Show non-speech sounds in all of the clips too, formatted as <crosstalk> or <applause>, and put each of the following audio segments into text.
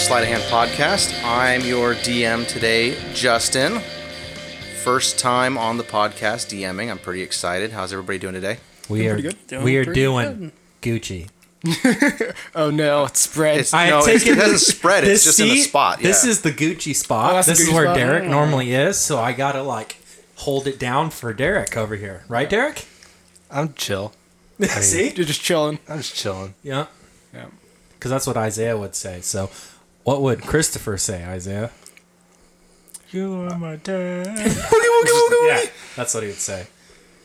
Welcome the Sleight of Hand podcast. I'm your DM today, Justin. First time on the podcast DMing. I'm pretty excited. How's everybody doing today? We are good. Doing we are pretty doing Gucci. <laughs> Oh no, it's spread. It's, I no, take it's, it doesn't spread. It's This just in a seat- spot. This is the Gucci spot. Oh, that's the this is where spot? Derek normally is, so I gotta like hold it down for Derek over here, right, Derek? I'm chill. <laughs> See? You're just chilling. I'm just chilling. Yeah, Yeah. because that's what Isaiah would say. So, what would Christopher say, Isaiah? You are my dad. <laughs> Yeah, that's what he would say.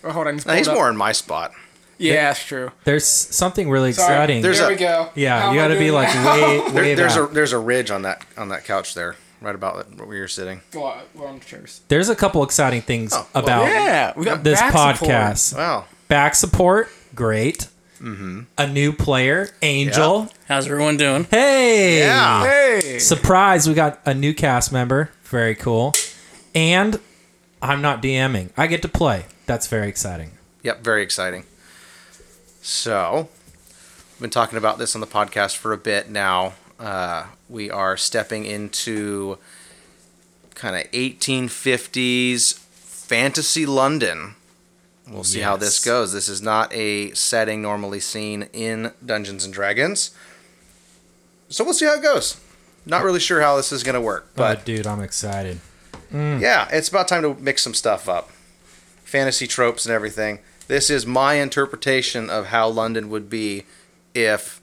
oh, hold on. just No, he's more in my spot. Yeah, that's true. There's something really Sorry. exciting. There's there a- we go. yeah, How you am I got to be doing like now? <laughs> way, way There, there's a back. there's a ridge on that on that couch there, right about where you're sitting. Well, we're on the. There's a couple exciting things Oh, well, about Yeah, we got this back support. podcast. Wow. Back support, great. A new player, Angel. How's everyone doing? Hey, Yeah. Hey, surprise! We got a new cast member. Very cool. And I'm not DMing. I get to play. That's very exciting. Yep, very exciting. So, we've been talking about this on the podcast for a bit now. Uh, we are stepping into kind of 1850s fantasy London. We'll see how this goes. This is not a setting normally seen in Dungeons and Dragons. So we'll see how it goes. Not really sure how this is going to work, But but dude, I'm excited. Mm. yeah, it's about time to mix some stuff up. Fantasy tropes and everything. This is my interpretation of how London would be if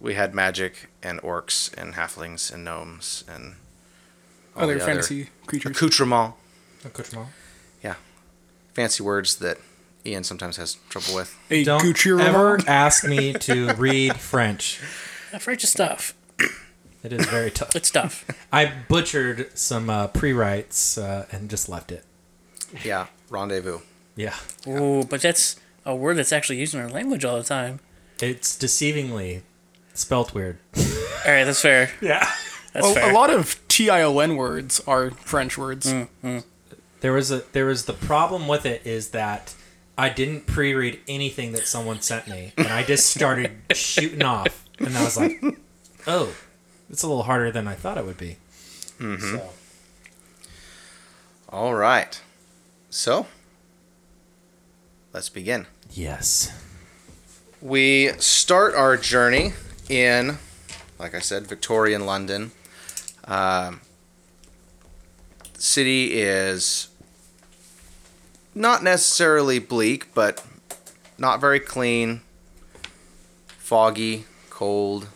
we had magic and orcs and halflings and gnomes and all other the fantasy creatures. accoutrement. Accoutrement. Fancy words that Ian sometimes has trouble with. A Don't Gucci ever ask me to <laughs> read French. French is tough. It is very tough. It's tough. I butchered some uh, pre-writes uh, and just left it. Yeah, rendezvous. Yeah, Ooh, but that's a word that's actually used in our language all the time. it's deceivingly spelt weird. All right, that's fair. Yeah. That's A, fair. a lot of TION words are French words. There was a there was the problem with it is that I didn't pre-read anything that someone sent me, and I just started <laughs> shooting off, and I was like, "Oh, it's a little harder than I thought it would be." So, All right. So, let's begin. yes, We start our journey in, like I said, Victorian London. Um, the city is not necessarily bleak, but not very clean, foggy, cold.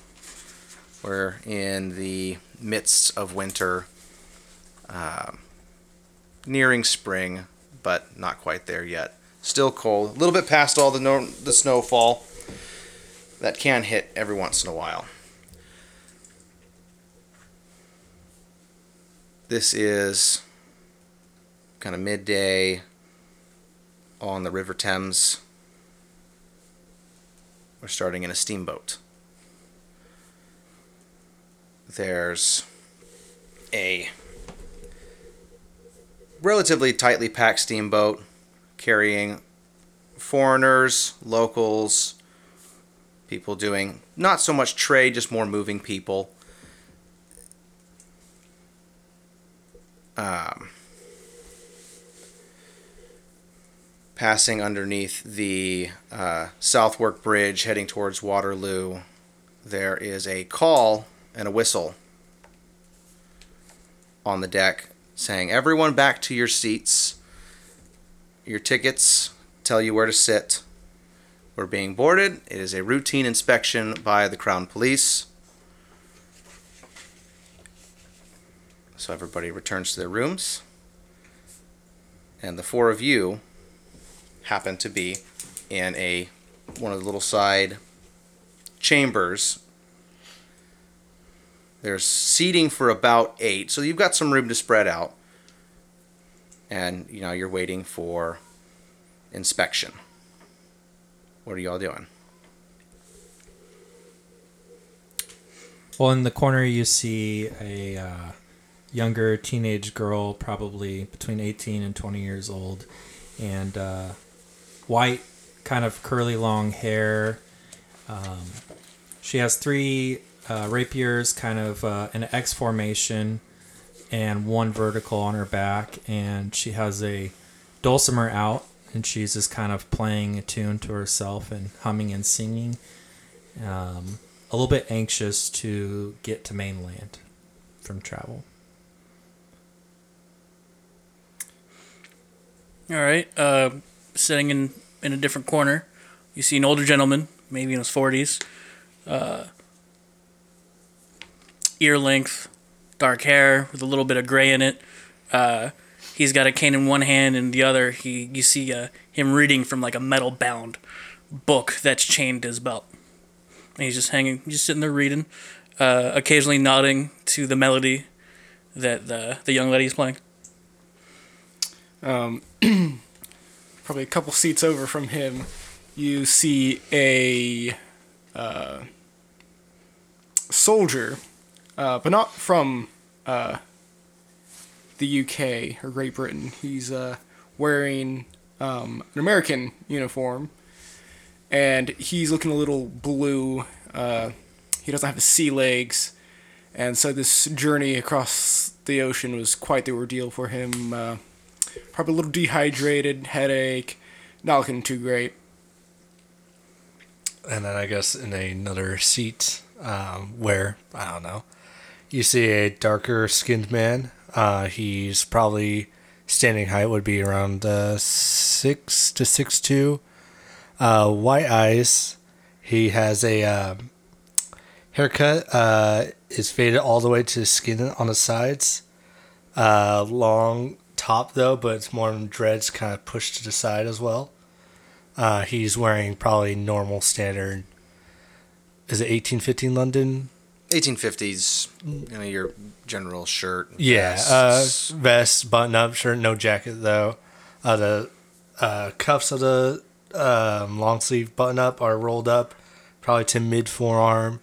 We're in the midst of winter, um, nearing spring, but not quite there yet. Still cold, a little bit past all the no- the snowfall that can hit every once in a while. This is kind of midday on the River Thames. We're starting in a steamboat. There's a relatively tightly packed steamboat carrying foreigners, locals, people doing not so much trade, just more moving people. Um, passing underneath the uh, Southwark Bridge, heading towards Waterloo, there is a call and a whistle on the deck saying, Everyone back to your seats. Your tickets tell you where to sit. We're being boarded. It is a routine inspection by the Crown Police. So everybody returns to their rooms. And the four of you happen to be in a one of the little side chambers. There's seating for about eight, so you've got some room to spread out. And you know you're waiting for inspection. What are y'all doing? Well, in the corner, you see a uh, younger teenage girl, probably between 18 and 20 years old, and uh, white, kind of curly long hair. Um, she has three uh, rapiers kind of uh, an X formation and one vertical on her back, and she has a dulcimer out, and she's just kind of playing a tune to herself and humming and singing. Um, a little bit anxious to get to mainland from travel. All right. Uh, sitting in in a different corner, you see an older gentleman, maybe in his forties, uh, ear length, dark hair with a little bit of gray in it. Uh, he's got a cane in one hand, and the other he you see uh, him reading from like a metal bound book that's chained to his belt. And he's just hanging, just sitting there reading, uh, occasionally nodding to the melody that the the young lady's playing. Um, <clears throat> probably a couple seats over from him, you see a uh, soldier, uh, but not from uh, the UK or Great Britain. He's uh, wearing um, an American uniform, and he's looking a little blue. Uh, he doesn't have his sea legs, and so this journey across the ocean was quite the ordeal for him. Probably a little dehydrated, headache, not looking too great. And then I guess in another seat, um, where I don't know, you see a darker skinned man. Uh, he's probably standing height would be around uh, six to six two. Uh, white eyes. He has a um haircut. Uh, is faded all the way to skin on the sides. Uh, long top though, but it's more dreads kind of pushed to the side as well. Uh, he's wearing probably normal standard. Is it 1815 London? 1850s, you know, your general shirt. Yeah, uh, vest, button up shirt, no jacket though. Uh, the uh, cuffs of the um, long sleeve button up are rolled up, probably to mid forearm,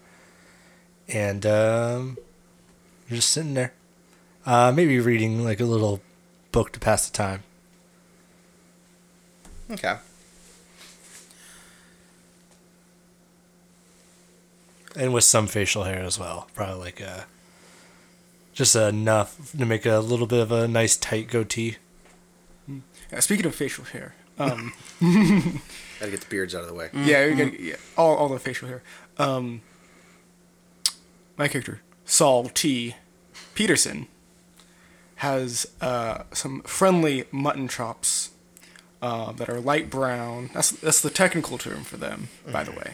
and um, you're just sitting there, uh, maybe reading like a little book to pass the time. okay. and with some facial hair as well. Probably like a just enough to make a little bit of a nice tight goatee. Uh, speaking of facial hair, um, <laughs> Gotta get the beards out of the way. yeah, we gotta, yeah, all all the facial hair. Um, my character Saul T. Peterson has uh, some friendly mutton chops uh, that are light brown. That's that's the technical term for them, by the way.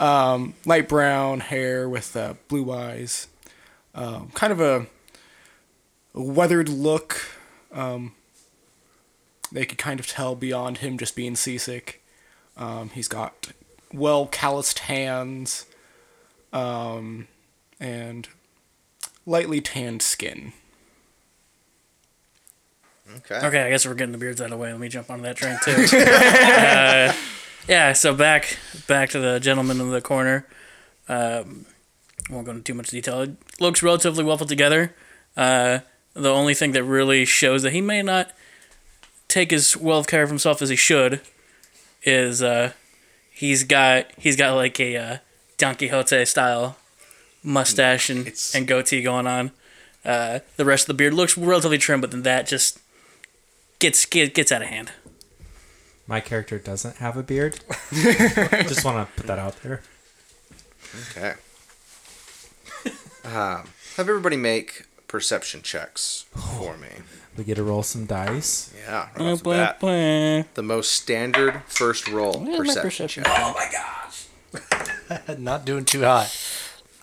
Um, light brown hair with uh, blue eyes, um, kind of a, a weathered look. Um, they could kind of tell beyond him just being seasick. Um, he's got well calloused hands, um, and lightly tanned skin. Okay. Okay, I guess we're getting the beards out of the way. Let me jump onto that train too. <laughs> uh, yeah, so back back to the gentleman in the corner. Um, won't go into too much detail. It looks relatively well put together. Uh, the only thing that really shows that he may not take as well care of himself as he should is uh, he's got he's got like a uh, Don Quixote style mustache and, It's- and goatee going on. Uh, the rest of the beard looks relatively trim, but then that just gets get, gets out of hand. My character doesn't have a beard. <laughs> Just want to put that out there. Okay. Um, have everybody make perception checks for me. We get to roll some dice. Yeah. Right off the, bat. Where's the most standard first roll my perception, perception check. Oh my gosh. <laughs> Not doing too hot.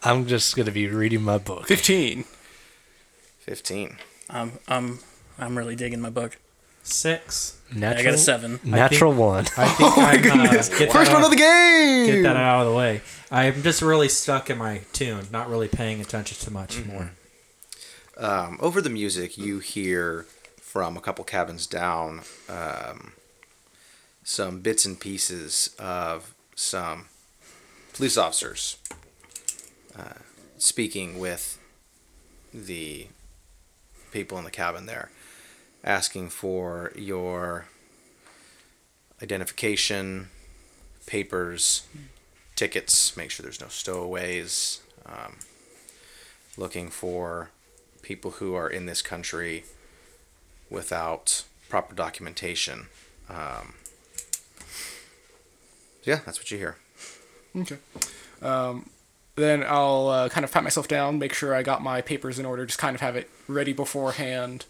I'm just gonna be reading my book. Fifteen. 15. I'm I'm I'm really digging my book. Six. Natural, I got a seven. Natural one. I think <laughs> I'm uh, First one out, of the game. get that out of the way. I'm just really stuck in my tune, not really paying attention to much more. Um, over the music, you hear from a couple cabins down um, some bits and pieces of some police officers uh, speaking with the people in the cabin there, asking for your identification, papers, tickets, make sure there's no stowaways, um, looking for people who are in this country without proper documentation. Um, yeah, that's what you hear. Okay. Um, then I'll uh, kind of pat myself down, make sure I got my papers in order, just kind of have it ready beforehand.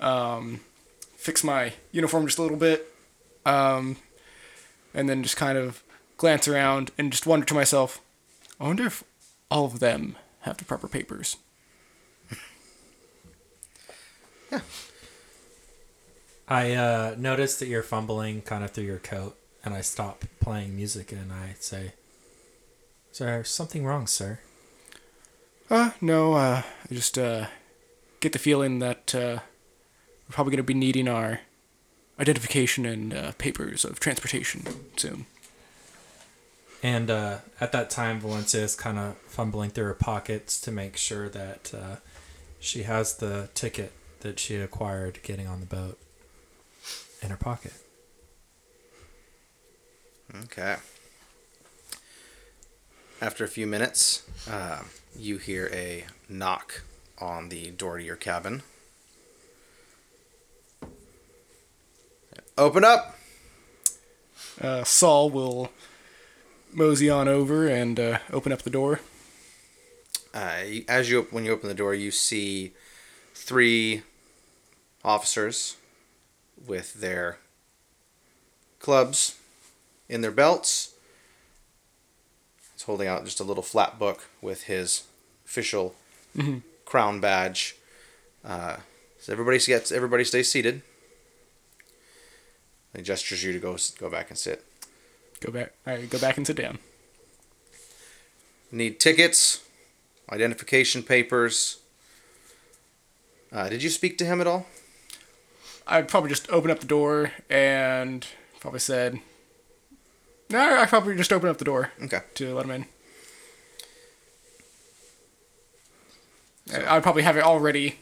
Um, fix my uniform just a little bit, um, and then just kind of glance around and just wonder to myself, I wonder if all of them have the proper papers. <laughs> Yeah. I uh, noticed that you're fumbling kind of through your coat, and I stop playing music and I say, "Is there something wrong, sir?" Uh, no, uh, I just, uh, get the feeling that, uh, we're probably going to be needing our identification and, uh, papers of transportation soon. And uh, at that time, Valencia is kind of fumbling through her pockets to make sure that uh, she has the ticket that she acquired getting on the boat in her pocket. Okay. After a few minutes, uh, you hear a knock on the door to your cabin. Open up! Uh, Saul will mosey on over and, uh, open up the door. Uh, as you when you open the door, you see three officers with their clubs in their belts. He's holding out just a little flat book with his official crown badge. Uh, so everybody gets everybody stays seated. He gestures you to go go back and sit. Go back, All right, go back and sit down. Need tickets, identification papers. Uh, did you speak to him at all? I'd probably just open up the door and probably said, no, I probably just open up the door Okay. to let him in. I'd probably have it already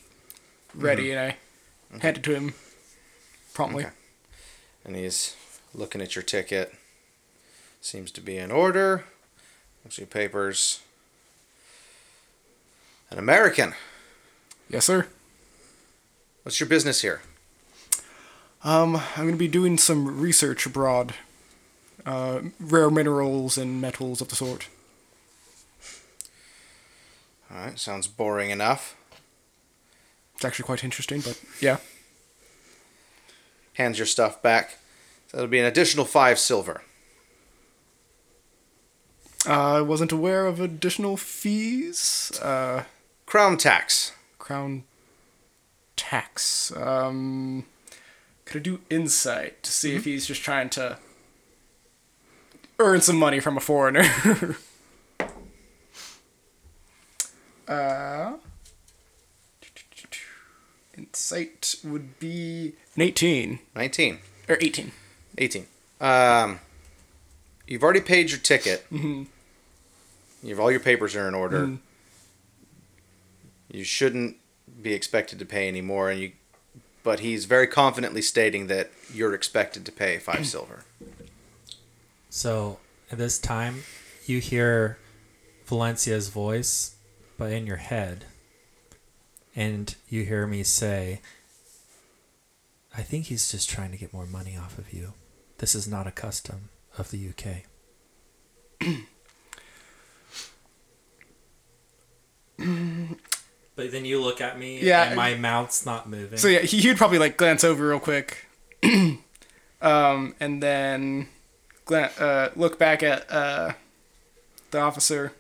ready and I hand it to him promptly. Okay. And he's looking at your ticket. Seems to be in order. Looks your papers. An American. Yes, sir. What's your business here? Um, I'm going to be doing some research abroad. Uh, rare minerals and metals of the sort. All right, sounds boring enough. It's actually quite interesting, but yeah. Hands your stuff back. That'll be an additional five silver. Uh, I wasn't aware of additional fees. Uh, Crown tax. crown tax. Um, could I do insight to see if he's just trying to earn some money from a foreigner? <laughs> uh, insight would be an 18 19. or 18. 18. Um, you've already paid your ticket. Mhm. You have all your papers are in order. Mhm. You shouldn't be expected to pay any more, and you. But he's very confidently stating that you're expected to pay five <clears throat> silver. So at this time, you hear Valencia's voice, but in your head. And you hear me say, I think he's just trying to get more money off of you. This is not a custom of the UK. <clears throat> but then you look at me, Yeah. and my mouth's not moving. So yeah, he, he'd probably like glance over real quick, <clears throat> um, and then glan- uh, look back at uh, the officer.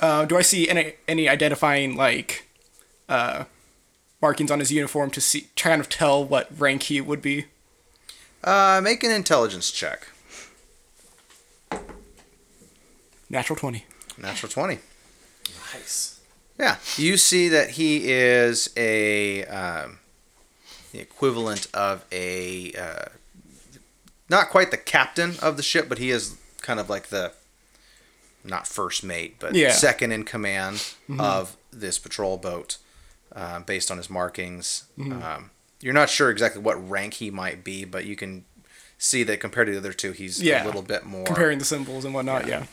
Uh, do I see any any identifying like uh, markings on his uniform to see kind of tell what rank he would be? Uh, make an intelligence check. Natural twenty. Natural 20. nice. Yeah, you see that he is a um, the equivalent of a uh, not quite the captain of the ship, but he is kind of like the not first mate, but Yeah. second in command of this patrol boat, uh, based on his markings. Um, you're not sure exactly what rank he might be, but you can see that compared to the other two, he's Yeah. a little bit more. Comparing the symbols and whatnot. Yeah.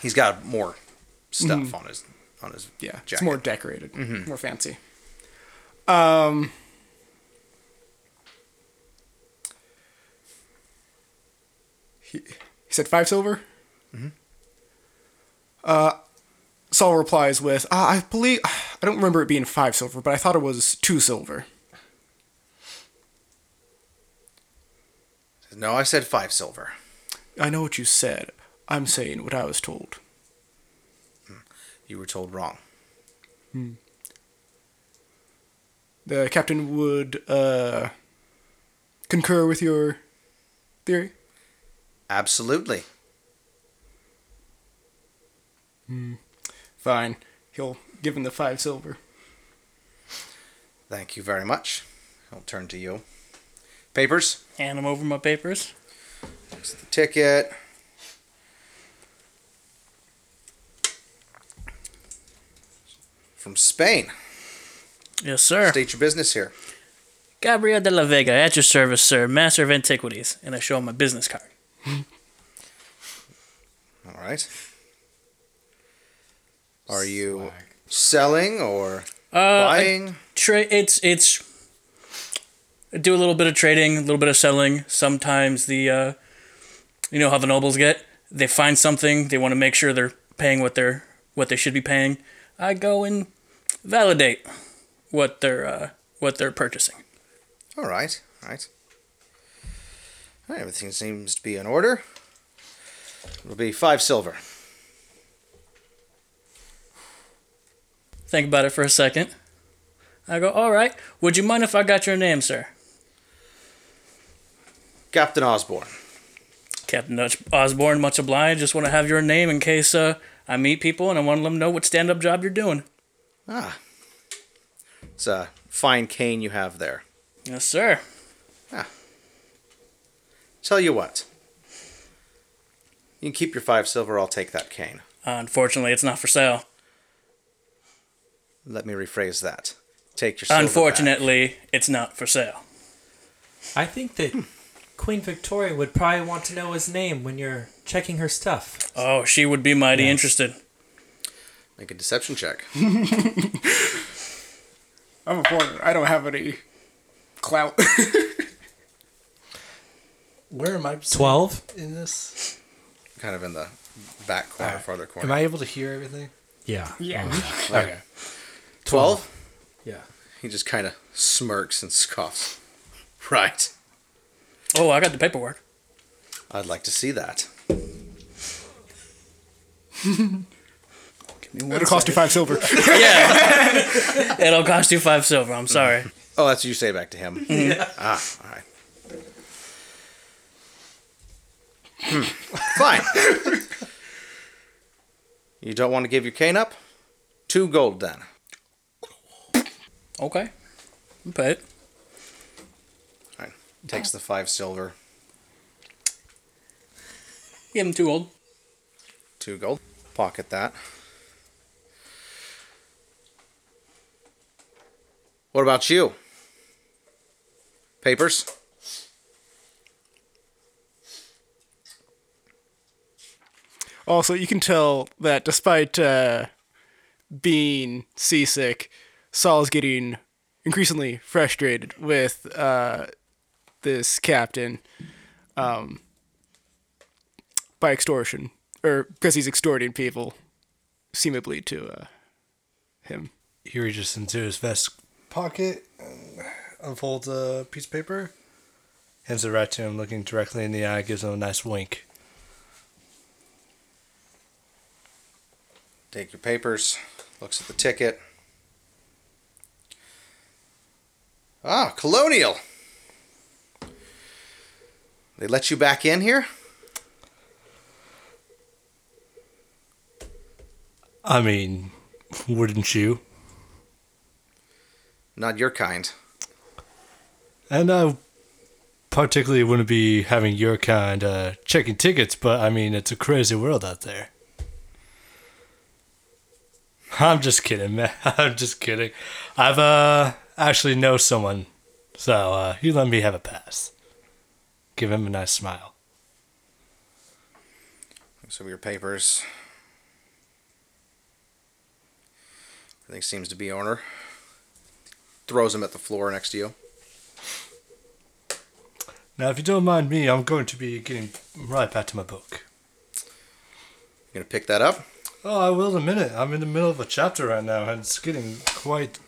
He's got more stuff on his on his Yeah, jacket. it's more decorated, more fancy. Um, he, he said five silver. Uh, Saul replies with, uh, "I believe I don't remember it being five silver, but I thought it was two silver." No, I said five silver. I know what you said. I'm saying what I was told. You were told wrong. The captain would uh, concur with your theory. Absolutely. Fine. He'll give him the five silver. Thank you very much. I'll turn to you. Papers, Hand him over my papers. the ticket. From Spain. Yes, sir. State your business here. Gabriel de la Vega, at your service, sir. Master of Antiquities. And I show him my business card. All right. Are you selling or Uh, buying? tra- it's it's I do a little bit of trading, a little bit of selling. Sometimes the uh, you know how the nobles get. They find something, they want to make sure they're paying what they're what they should be paying. I go and validate what they're uh, what they're purchasing. All right. All right. All right. Everything seems to be in order. It'll be five silver. Think about it for a second. I go, all right. Would you mind if I got your name, sir? Captain Osborne. Captain Osborne, much obliged. Just want to have your name in case uh, I meet people and I want to let them know what stand up job you're doing. Ah. It's a fine cane you have there. Yes, sir. Ah. Tell you what. You can keep your five silver, I'll take that cane. Uh, unfortunately, it's not for sale. Let me rephrase that. Take your silver back. Unfortunately, it's not for sale. I think that hmm. Queen Victoria would probably want to know his name when you're checking her stuff. Oh, she would be mighty Yes. interested. Make a deception check. <laughs> I'm a foreigner. I don't have any clout. <laughs> Where am I? Twelve. in this? kind of in the back corner, uh, farther corner. Am I able to hear everything? Yeah. yeah. Oh, <laughs> okay. 12? Yeah. He just kind of smirks and scoffs. <laughs> Right. Oh, I got the paperwork. I'd like to see that. <laughs> It'll cost you five silver. <laughs> Yeah. It'll cost you five silver. I'm sorry. Oh, that's what you say back to him. Yeah. Ah, all right. Hmm. Fine. you don't want to give your cane up? Two gold then. Okay. I'll Pay it. All right. Takes the five silver. Give him two old. Two gold. Pocket that. What about you? Papers? Also, you can tell that despite uh, being seasick, Saul is getting increasingly frustrated with uh, this captain um, by extortion, or because he's extorting people, seemingly to uh, him. He reaches into his vest pocket and unfolds a piece of paper, hands it right to him, looking directly in the eye, gives him a nice wink. Take your papers. Looks at the ticket. Ah, Colonial. They let you back in here? I mean, wouldn't you? Not your kind. And I particularly wouldn't be having your kind uh, checking tickets, but I mean, it's a crazy world out there. I'm just kidding, man. <laughs> I'm just kidding. I've uh actually know someone, so uh, he let me have a pass. Give him a nice smile. Some of your papers. Everything seems to be in order. Throws them at the floor next to you. Now, if you don't mind me, I'm going to be getting right back to my book. You gonna pick that up? Oh, I will in a minute. I'm in the middle of a chapter right now, and it's getting quite.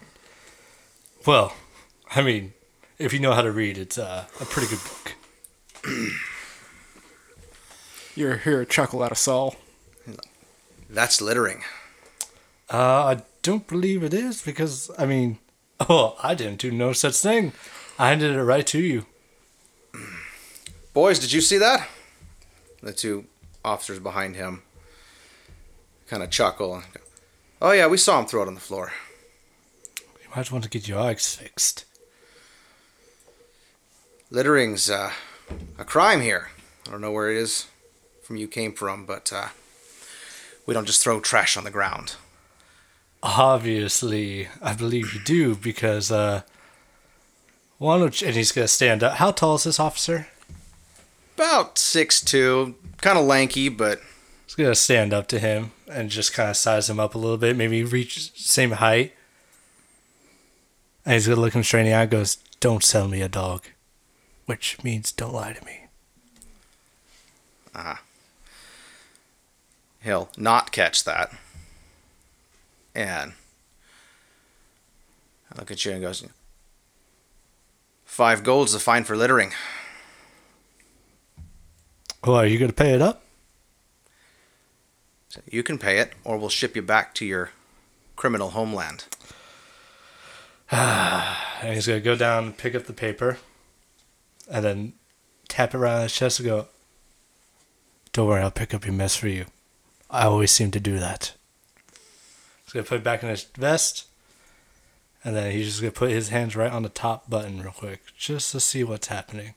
Well, I mean, if you know how to read, it's uh, a pretty good book. You hear a chuckle out of Saul. That's littering. Uh, I don't believe it is because I mean, <laughs> oh, I didn't do no such thing. I handed it right to you. <clears throat> Boys, did you see that? The two officers behind him kind of chuckle. Oh yeah, we saw him throw it on the floor. You might want to get your eyes fixed. Littering's uh, a crime here. I don't know where it is from you came from, but uh, we don't just throw trash on the ground. Obviously, I believe you do because uh, why don't and he's gonna stand up. How tall is this officer? About six two, kind of lanky, but He's gonna stand up to him and just kind of size him up a little bit, maybe reach same height. And he's gonna look him straight in the eye and goes, Don't sell me a dog. Which means don't lie to me. Ah. he'll not catch that. And I look at you and goes, Five gold's the fine for littering. Well, are you gonna pay it up? So you can pay it, or we'll ship you back to your criminal homeland. <sighs> And he's gonna go down and pick up the paper and then tap it around his chest and go, Don't worry, I'll pick up your mess for you. I always seem to do that. He's gonna put it back in his vest, and then he's just gonna put his hands right on the top button real quick, just to see what's happening.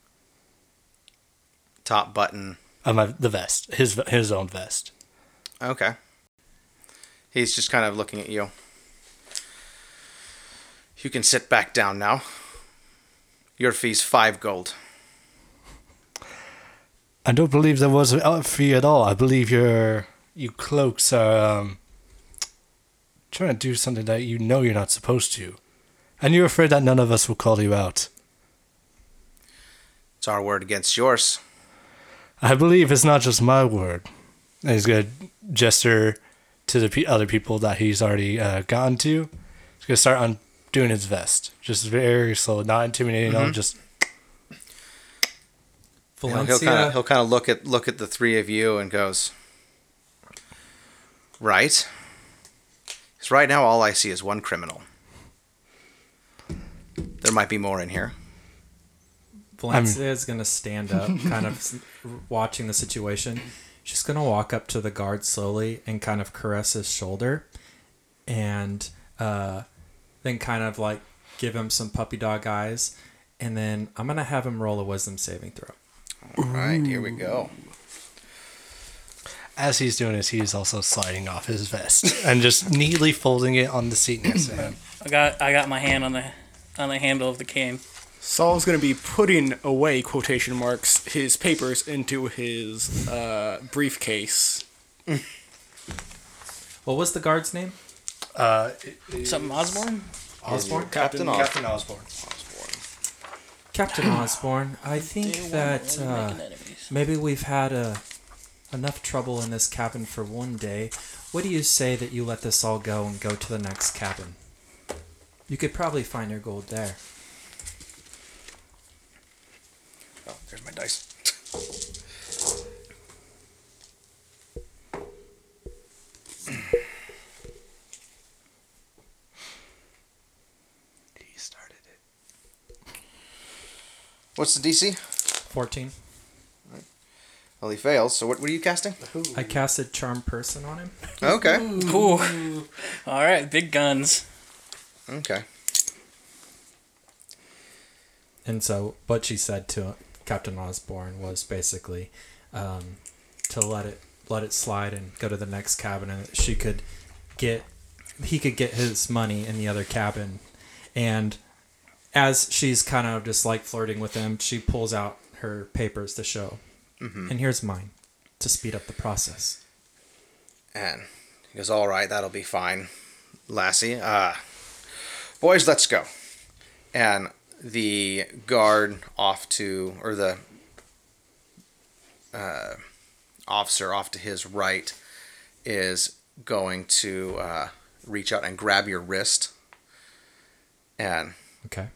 Top button. Uh, my, the vest, his his own vest. Okay. He's just kind of looking at you. You can sit back down now. Your fee's five gold. I don't believe there was a fee at all. I believe your you cloaks are um, trying to do something that you know you're not supposed to, and you're afraid that none of us will call you out. It's our word against yours. I believe it's not just my word. And he's gonna gesture to the other people that he's already uh, gotten to. He's gonna start undoing his vest, just very slow, not intimidating. at all, Just You know, he'll kind of he'll kind of look at look at the three of you and goes, "Right." Because right now all I see is one criminal. There might be more in here. Valencia is gonna stand up, <laughs> kind of watching the situation. She's gonna walk up to the guard slowly and kind of caress his shoulder, and uh, then kind of like give him some puppy dog eyes, and then I'm gonna have him roll a wisdom saving throw. All right, here we go. as he's doing this, he's also sliding off his vest and just neatly folding it on the seat next to him. I got I got my hand on the on the handle of the cane. Saul's going to be putting away quotation marks his papers into his uh, briefcase. What was the guard's name? Uh, Something Osborne? Osborne. Captain Osborne. Captain Osborne. Captain Osborne. I think that uh, maybe we've had uh, enough trouble in this cabin for one day. What do you say that you let this all go and go to the next cabin? You could probably find your gold there. Oh, there's my dice. <laughs> What's the DC? 14. Well, he fails. So what? were you casting? I casted Charm Person on him. Okay. Ooh. All right, big guns. Okay. And so what she said to Captain Osborne was basically um, to let it let it slide and go to the next cabin, and she could get he could get his money in the other cabin. And as she's kind of just like flirting with him, she pulls out her papers to show. And here's mine to speed up the process. And he goes, "All right, that'll be fine. Lassie. Uh, boys, let's go. And the guard off to, or the uh, officer off to his right is going to uh, reach out and grab your wrist. And Okay.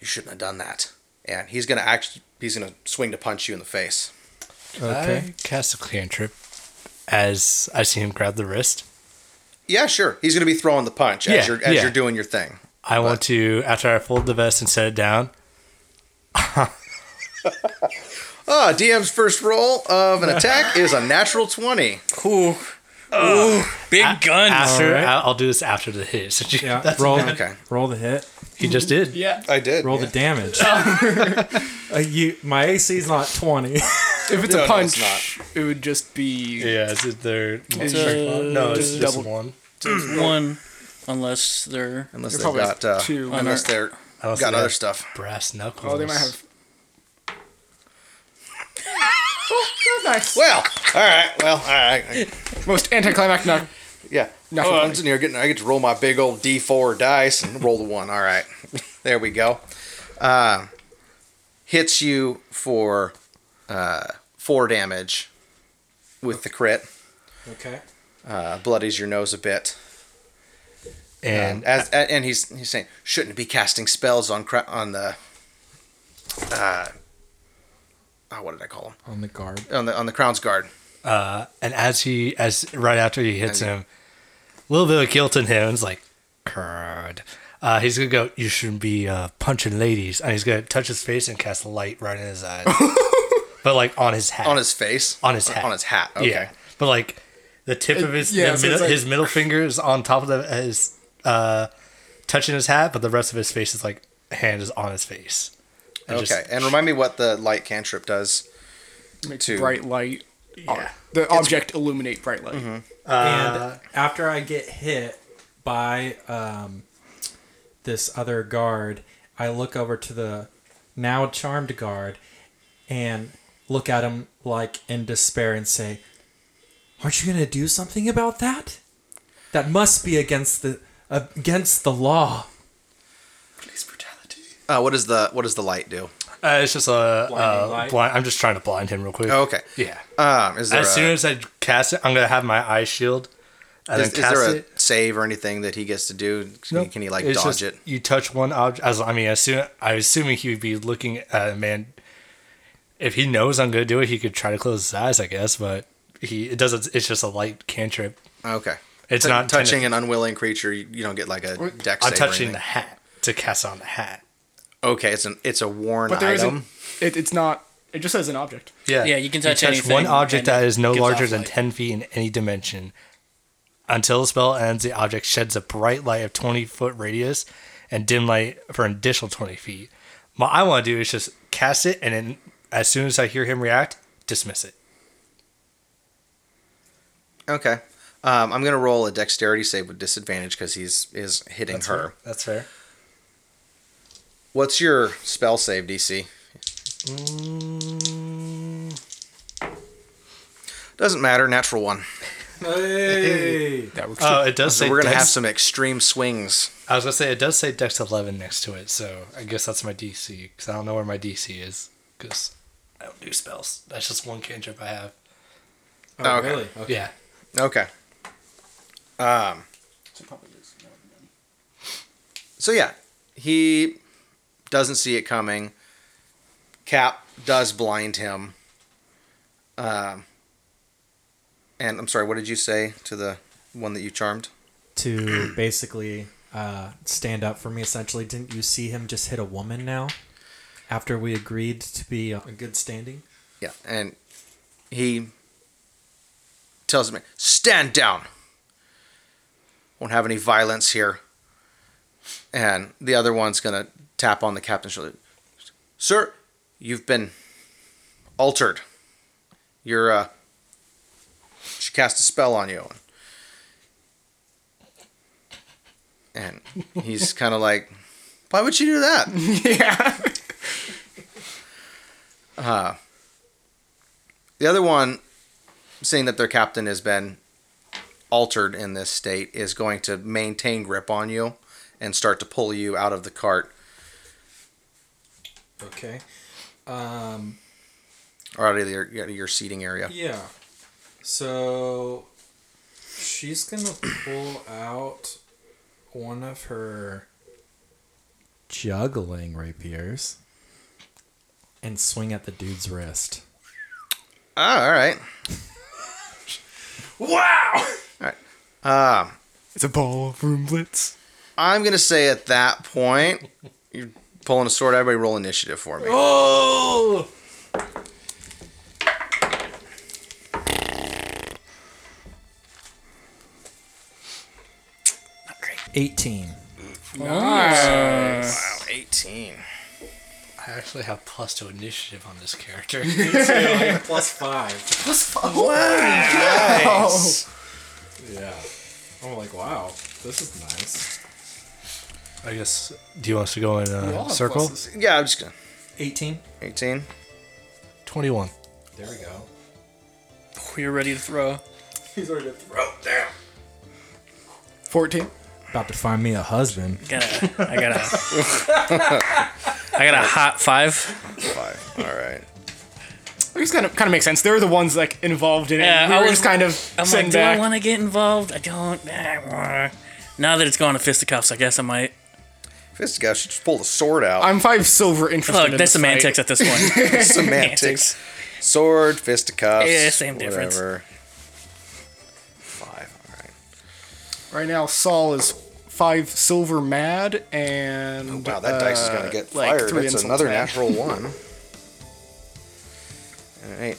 You shouldn't have done that. And he's gonna actually, he's gonna swing to punch you in the face. Okay. I cast a cantrip as I see him grab the wrist. Yeah, sure. He's gonna be throwing the punch as Yeah, you're as yeah. you're doing your thing. I want to, after I fold the vest and set it down, <laughs> Ah, DM's first roll of an attack is a natural twenty. Ooh. Ooh. Big guns. after Alright. I'll, I'll do this after the hit. So you- Yeah. <laughs> that's roll. Okay. Roll the hit. He just did. <laughs> Yeah. I did. Roll the damage. <laughs> <laughs> uh, you, my AC is not twenty. If it's No, a no, it's punch, it would just be. Yeah, is it their It's no? It's just just double- one. One. Unless they're. Unless They're they've probably got uh, two. unless they're Unless got they other have stuff. Brass knuckles. Oh, they might have. oh, nice. Well, all right. Well, all right. Most anticlimactic. knock- Yeah. Nothing Oh, I'm funny. sitting here getting. I get to roll my big old D4 dice and roll the one. All right. <laughs> there we go. Uh, hits you for uh, four damage with the crit. okay. Uh, bloodies your nose a bit. and And as and he's he's saying shouldn't be casting spells on cra- on the. Uh, oh, what did I call him? On the guard. On the on the crown's guard. uh, and as he as right after he hits him, a little bit of guilt in him. It's like, crud. Uh, he's gonna go. You shouldn't be uh, punching ladies, and he's gonna touch his face and cast light right in his eyes, <laughs> but like on his hat. On his face. On his hat. On his hat. Okay. Yeah, but like the tip of his yeah, so middle, like- his middle finger is on top of the, his uh, touching his hat, but the rest of his face is like hand is on his face. And Okay. just- and remind me what the light cantrip does. Makes Two. bright light. yeah. The object illuminate bright light. Uh, and after I get hit by um, this other guard, I look over to the now charmed guard and look at him like in despair and say, "Aren't you going to do something about that? That must be against the against the law." Police brutality. Uh, what does the what does the light do? Uh, it's just a uh, blind. I'm just trying to blind him real quick. Oh, okay. Yeah. Um, is there As a, soon as I cast it, I'm gonna have my eye shield. And is, then is cast there a it. save or anything that he gets to do? Can, Nope. can he like It's dodge just it? You touch one object. As I mean, as soon I was assuming he would be looking at a man. If he knows I'm gonna do it, he could try to close his eyes, I guess. But he it doesn't. It's just a light cantrip. Okay. It's T- not touching intended- an unwilling creature. You, you don't get like a dex I'm save touching anything. the hat to cast on the hat. Okay, it's an it's a worn But there item. It, it's not. It just says an object. Yeah, Yeah, you can touch one anything object and that it is no larger than ten feet in any dimension. Until the spell ends, the object sheds a bright light of twenty foot radius and dim light for an additional twenty feet. What I want to do is just cast it, and then as soon as I hear him react, dismiss it. Okay. Um, I'm gonna roll a dexterity save with disadvantage because he's is hitting That's her. fair. That's fair. What's your spell save DC? Doesn't matter. Natural one. Hey. <laughs> That works. Oh, it does So say we're gonna Dex- have some extreme swings. I was gonna say it does say Dex eleven next to it, so I guess that's my DC because I don't know where my DC is because I don't do spells. That's just one cantrip I have. Oh, Okay. really? Okay. Yeah. Okay. Um. So yeah, he doesn't see it coming. Cap does blind him. Um. And I'm sorry. What did you say to the one that you charmed? To <clears throat> basically uh, stand up for me, essentially. Didn't you see him just hit a woman now? After we agreed to be a good standing? Yeah, and he tells me, "Stand down. Won't have any violence here." And the other one's gonna tap on the captain's shoulder. Sir, you've been altered. You're uh, she cast a spell on you. And he's <laughs> kind of like, "Why would she do that?" <laughs> yeah. <laughs> The other one, seeing that their captain has been altered in this state is going to maintain grip on you and start to pull you out of the cart Okay. Um. or out of your, out of your seating area. Yeah. So she's gonna pull out one of her juggling rapiers and swing at the dude's wrist. Ah, all right. <laughs> Wow! All right. Um, It's a ballroom blitz. I'm gonna say at that point, you're <laughs> pulling a sword. Everybody, roll initiative for me. Oh! Eighteen. Wow, 18. I actually have plus two initiative on this character. <laughs> <laughs> Plus five. five. Nice. Yeah. I'm like, wow, this is nice. I guess. Do you want us to go in We all a have circle? pluses. Yeah, I'm just gonna. 18. 18. Twenty-one. There we go. We're ready to throw. He's ready to throw down. 14. About to find me a husband. <laughs> Got a, I got a, I got a hot five. Five. All right. I guess kind of kind of makes sense. They're the ones like involved in it. Yeah, we I were was- just kind of I'm sitting like, do I back. want to get involved? I don't. Now that it's gone to fisticuffs, I guess I might. Fisticuffs should just pull the sword out. I'm five silver interested Look, in that's this fight. semantics at this point. <laughs> <laughs> Semantics. Sword, fisticuffs. Yeah, same difference. Five. All right. Right now, Saul is five silver mad and Wow, that dice is uh, gonna get like fired. three That's another mad. natural <laughs> one. All right.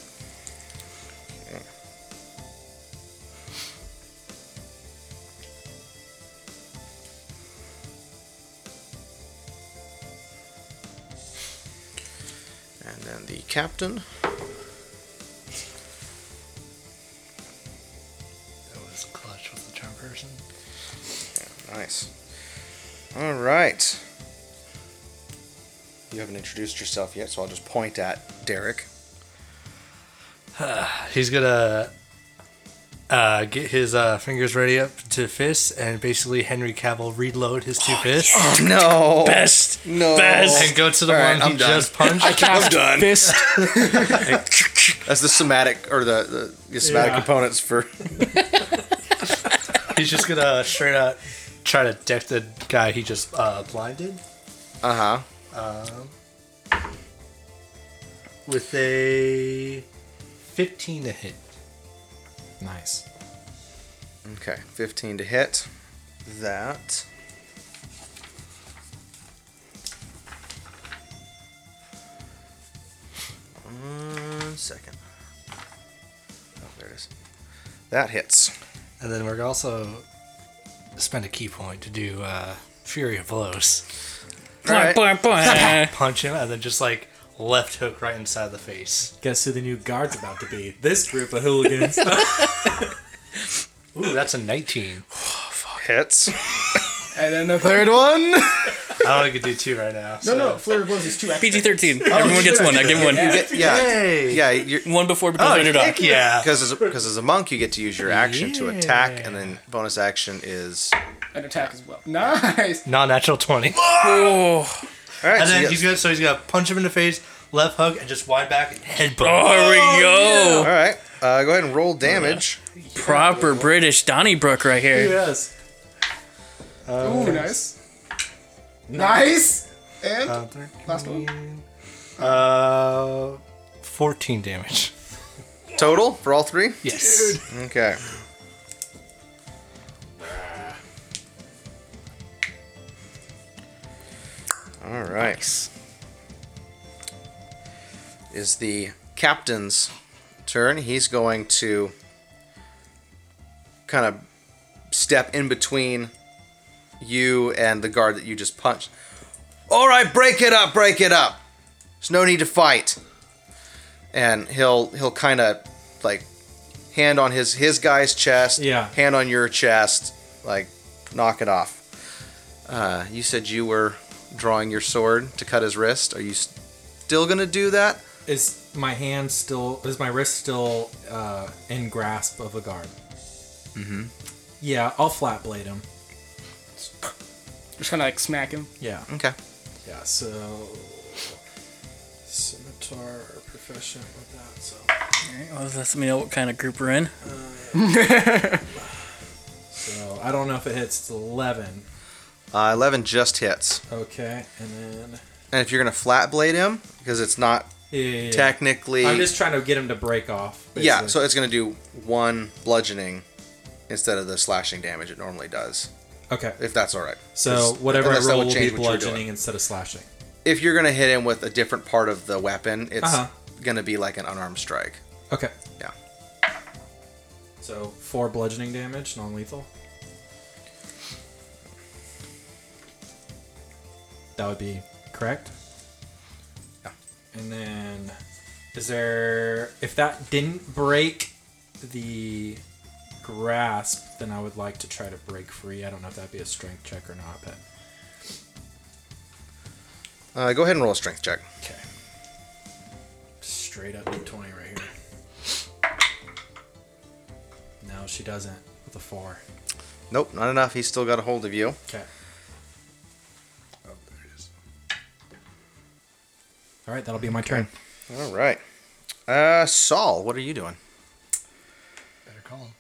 Captain. That was clutch with the charm person. Nice. All right. You haven't introduced yourself yet, so I'll just point at Derek. <sighs> He's gonna uh, get his uh, fingers ready up to fists, and basically Henry Cavill reload his two fists Oh no! <laughs> Best. No. Best. and go to the All right, one I'm he done. just punched. <laughs> I cast done. fist. <laughs> <laughs> That's the somatic or the the, the somatic Yeah. components for. He's just gonna straight out try to deck the guy he just uh, blinded Uh huh. with a 15 to hit. Nice. Okay, 15 to hit. That. One second. Oh, there it is. That hits. And then we're also spend a ki point to do uh, Flurry of Blows. Alright. Boing, boing, boing. <laughs> Punch him, and then just like left hook right inside of the face. Guess who the new guard's about to be? This group of hooligans. <laughs> <laughs> Ooh, that's a 19. Hits. And then the third one. <laughs> I only could do two right now. No, no, Flurry of Blows is two. PG thirteen. Everyone gets one. I give one. Yeah. Hey! Yeah, you're. One before because underdog. Heck yeah! Because as, a, because as a monk, you get to use your action to attack, and then bonus action is. An attack as well. Nice. Non-natural 20. <laughs> Oh, All right, And so then you- he's gonna so he's gonna punch him in the face, left hook, and just wind back and headbutt. there we all go. right. Uh, go ahead and roll damage. Proper British Donnybrook right here. yes. Ooh, nice. Nice. And Uh, last one. Uh, 14 damage. Total for all three. Yes. Okay. All right. Is the captain's turn. He's going to kind of step in between you and the guard that you just punched. All right, break it up, break it up. There's no need to fight. And he'll he'll kind of like hand on his his guy's chest, Yeah. hand on your chest, like knock it off. Uh, you said you were drawing your sword to cut his wrist. Are you still gonna do that? Is my hand still? Is my wrist still uh, in grasp of a guard? Mm-hmm. Yeah, I'll flat blade him. Just kind of like smack him. Yeah. Okay. Yeah, so scimitar proficient with that, so Alright, well, let me know what kind of group we're in. <laughs> so I don't know if it hits it's eleven. Uh, 11 just hits. Okay, and then And if you're going to flat blade him, because it's not yeah, yeah, yeah. technically. I'm just trying to get him to break off. yeah, so it's going to do one bludgeoning instead of the slashing damage it normally does. Okay. If that's all right. So whatever I roll will be change what you're doing. bludgeoning instead of slashing. If you're going to hit him with a different part of the weapon, it's Uh-huh. going to be like an unarmed strike. Okay. Yeah. So four bludgeoning damage, non-lethal. That would be correct. Yeah. And then, is there if that didn't break the grasp, then I would like to try to break free. I don't know if that'd be a strength check or not, but Uh, go ahead and roll a strength check. okay. Straight up D20 right here. No, she doesn't with a four. Nope, not enough. He's still got a hold of you. Okay. Oh, there he is. All right, that'll be my turn. All right. Uh, Saul, what are you doing? Better call him.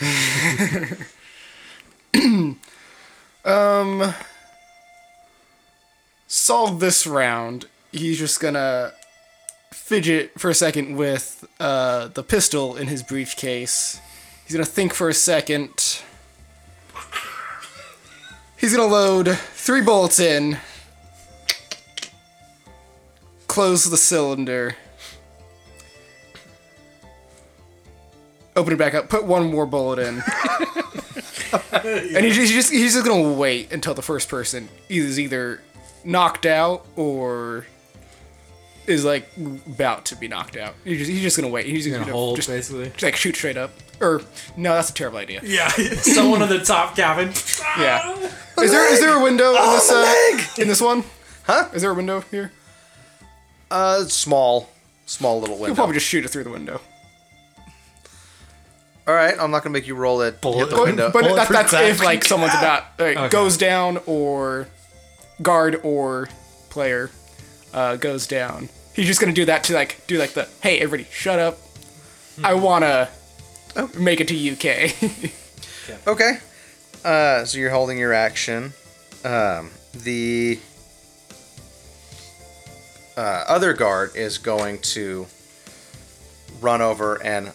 <laughs> Solve this round. He's just gonna fidget for a second with uh, the pistol in his briefcase. He's gonna think for a second. He's gonna load three bullets in. Close the cylinder. Open it back up. Put one more bullet in. and he's just, he's just gonna wait until the first person is either knocked out or is like about to be knocked out. He's just, he's just gonna wait. He's Gonna gonna hold just, basically. just like shoot straight up. Or no, that's a terrible idea. Yeah, <laughs> someone in the top cabin. Yeah. Is there is there a window in this uh, in this one? Huh? Is there a window here? Uh, small, small little window. You'll window. probably just shoot it through the window. All right, I'm not gonna make you roll it. Hit the But, window. but that, Bulletproof that's glass. if like someone's about like, Okay. goes down or guard or player uh, goes down. He's just gonna do that to like do like the hey everybody shut up. I wanna make it to UK. Okay. Uh, so you're holding your action. Um, the uh, other guard is going to run over and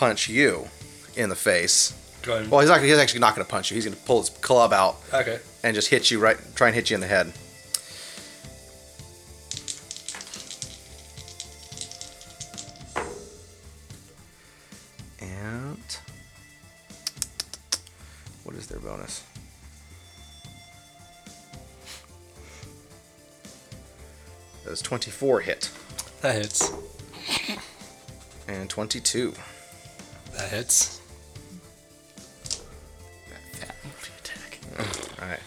punch you in the face. Go ahead. Well, he's not. He's actually not going to punch you. He's going to pull his club out okay. and just hit you right. Try and hit you in the head. And what is their bonus? That's 24 hit That hits. and 22. That hits. All right.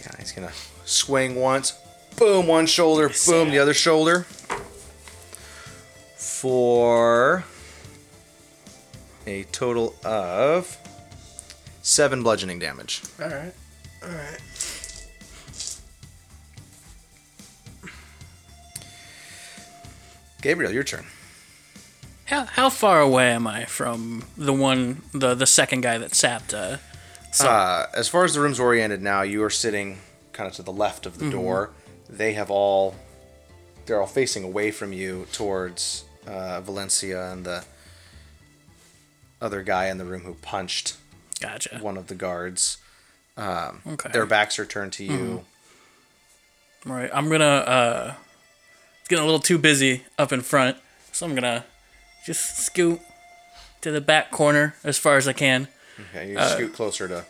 Yeah, he's gonna swing once, boom, one shoulder, boom, the other shoulder. For a total of seven bludgeoning damage. All right. All right. Gabriel, your turn. How, how far away am I from the one, the the second guy that sapped? Uh, Uh, as far as the room's oriented now, you are sitting kind of to the left of the door. They have all, they're all facing away from you towards uh, Valencia and the other guy in the room who punched gotcha. one of the guards. Um, Okay. Their backs are turned to you. Right. I'm gonna uh it's getting a little too busy up in front, so I'm gonna just scoot to the back corner as far as I can. Okay, you Uh, scoot closer to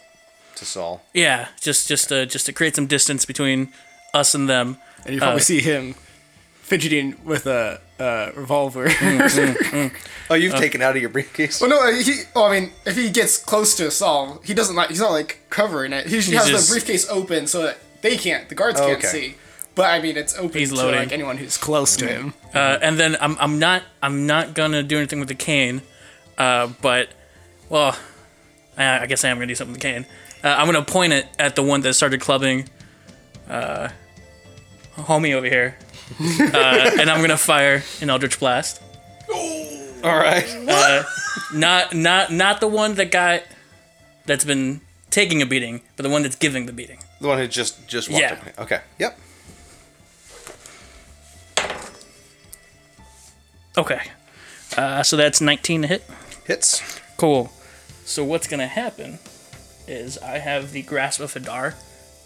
to Saul. Yeah, just just to just to create some distance between us and them. and you probably Uh, see him fidgeting with a, uh revolver. Oh, you've taken out of your briefcase. well, no, he. Oh, I mean, if he gets close to Saul, he doesn't like. He's not like covering it. He usually has just- the briefcase open so that they can't, the guards can't Okay. see. But I mean, it's open He's to loading. like anyone who's close to him. Uh, and then I'm I'm not I'm not gonna do anything with the cane, uh, but well, I, I guess I am gonna do something with the cane. Uh, I'm gonna point it at the one that started clubbing, uh, homie over here, <laughs> uh, and I'm gonna fire an Eldritch Blast. All right. Not not not the one that got that's been taking a beating, but the one that's giving the beating. The one who just just walked Yeah. up. Okay. Yep. Okay. Uh, so that's 19 to hit. Hits. Cool. So what's gonna happen is I have the grasp of Hadar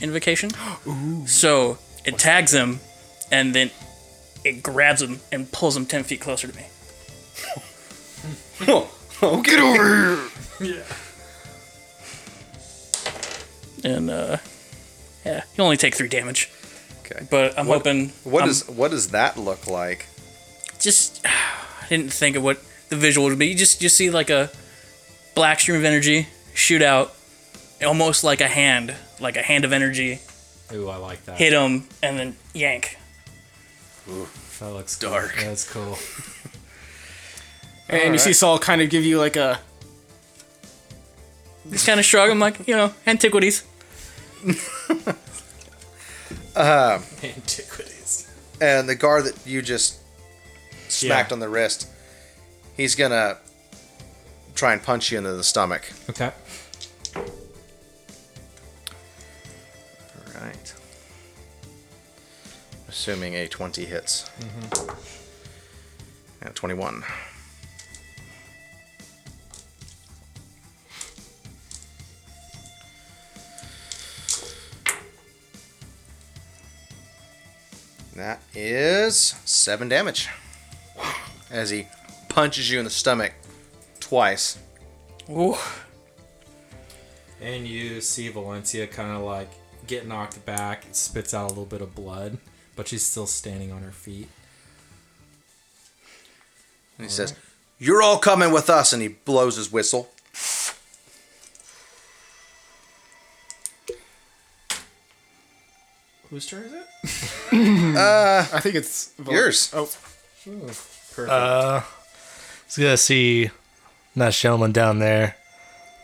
invocation. <gasps> Ooh. So it tags him, and then it grabs him and pulls him 10 feet closer to me. Oh, <laughs> get over here. Yeah. And uh, yeah, you only take three damage. Okay. But I'm What- hoping. What I'm does what does that look like? Just? <sighs> I didn't think of what the visual would be. You just you see like a black stream of energy shoot out, almost like a hand, like a hand of energy, Ooh, I like that. hit him, and then yank. Ooh, that looks Dark. Cool. That's <laughs> cool. And you see Saul kind of give you like a Just kind of shrug. I'm like, you know, antiquities. <laughs> Uh, <laughs> antiquities. And the guard that you just smacked Yeah. on the wrist, he's gonna try and punch you into the stomach. Okay. All right. Assuming a 20 hits. Mm-hmm. And 21. That is 7 damage. As he punches you in the stomach twice. Ooh. And you see Valencia kind of like get knocked back, spits out a little bit of blood, but she's still standing on her feet. And he says, You're all coming with us. And he blows his whistle. Whose turn is it? <laughs> Uh, I think it's Val- Yours. Oh, Perfect. Uh, He's gonna see nice gentleman down there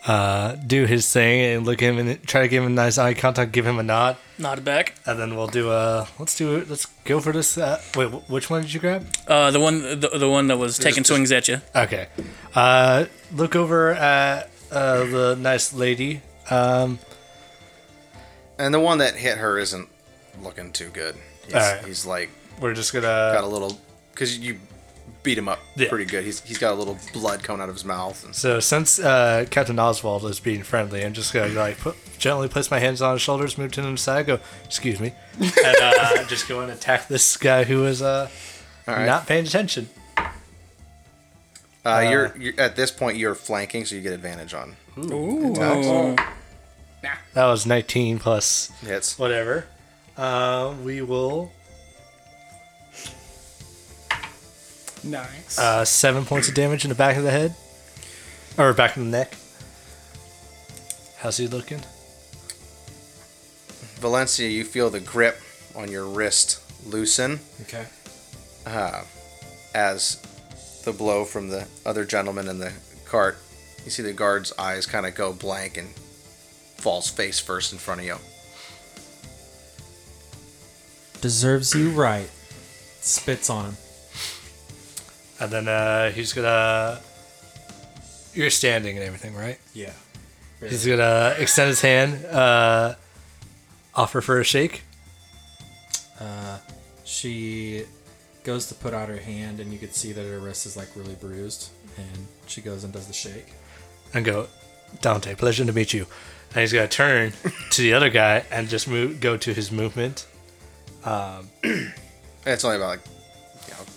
uh, do his thing and look him and try to give him a nice eye contact, give him a nod, nod back. and then we'll do a let's do it. Let's go for this. Uh, wait, which one did you grab? Uh, the one, the, the one that was taking just- swings at you. Okay. Uh, look over at uh, the nice lady. Um, And the one that hit her isn't looking too good. He's, Alright. he's like we're just gonna. Got a little because you beat him up Yeah. pretty good. He's he's got a little blood coming out of his mouth. And So since uh, Captain Oswald is being friendly, I'm just gonna like put, gently place my hands on his shoulders, move to the side, go, excuse me, <laughs> and uh, just go and attack this guy who is uh, all right, not paying attention. uh, you're, you're at this point you're flanking, so you get advantage on attacks. Ooh. That was 19 plus hits. whatever. Uh, we will nice. uh, seven points of damage in the back of the head, or back of the neck. How's he looking? Valencia, you feel the grip on your wrist loosen okay. as the blow from the other gentleman in the cart. You see the guard's eyes kind of go blank and falls face first in front of you. Deserves you right. Spits on him. And then uh, he's gonna. You're standing and everything, right? Yeah. He's gonna extend his hand, uh, offer for a shake. She goes to put out her hand, and you can see that her wrist is like really bruised. And she goes and does the shake. and go, Dante, pleasure to meet you. And he's gonna turn <laughs> to the other guy and just move, go to his movement. <clears throat> And it's only about like you know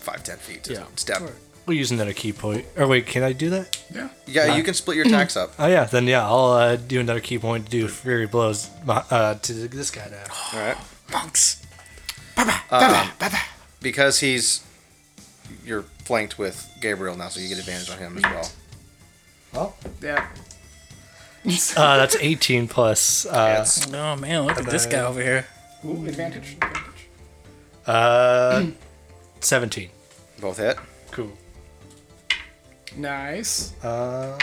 five ten feet to Yeah. step. We'll use another ki point. Or wait, can I do that? yeah. Yeah, you can split your attacks up. Oh yeah, then yeah, I'll uh, do another key point to do flurry blows uh, to this guy now. <sighs> All right. Monks. because he's you're flanked with Gabriel now, so you get advantage on him as well. Well, Yeah. <laughs> uh, that's 18 plus uh, Hits. Oh man, look at this guy over here. Ooh, advantage. advantage. uh, <clears throat> 17. Both hit. Cool. Nice. Uh,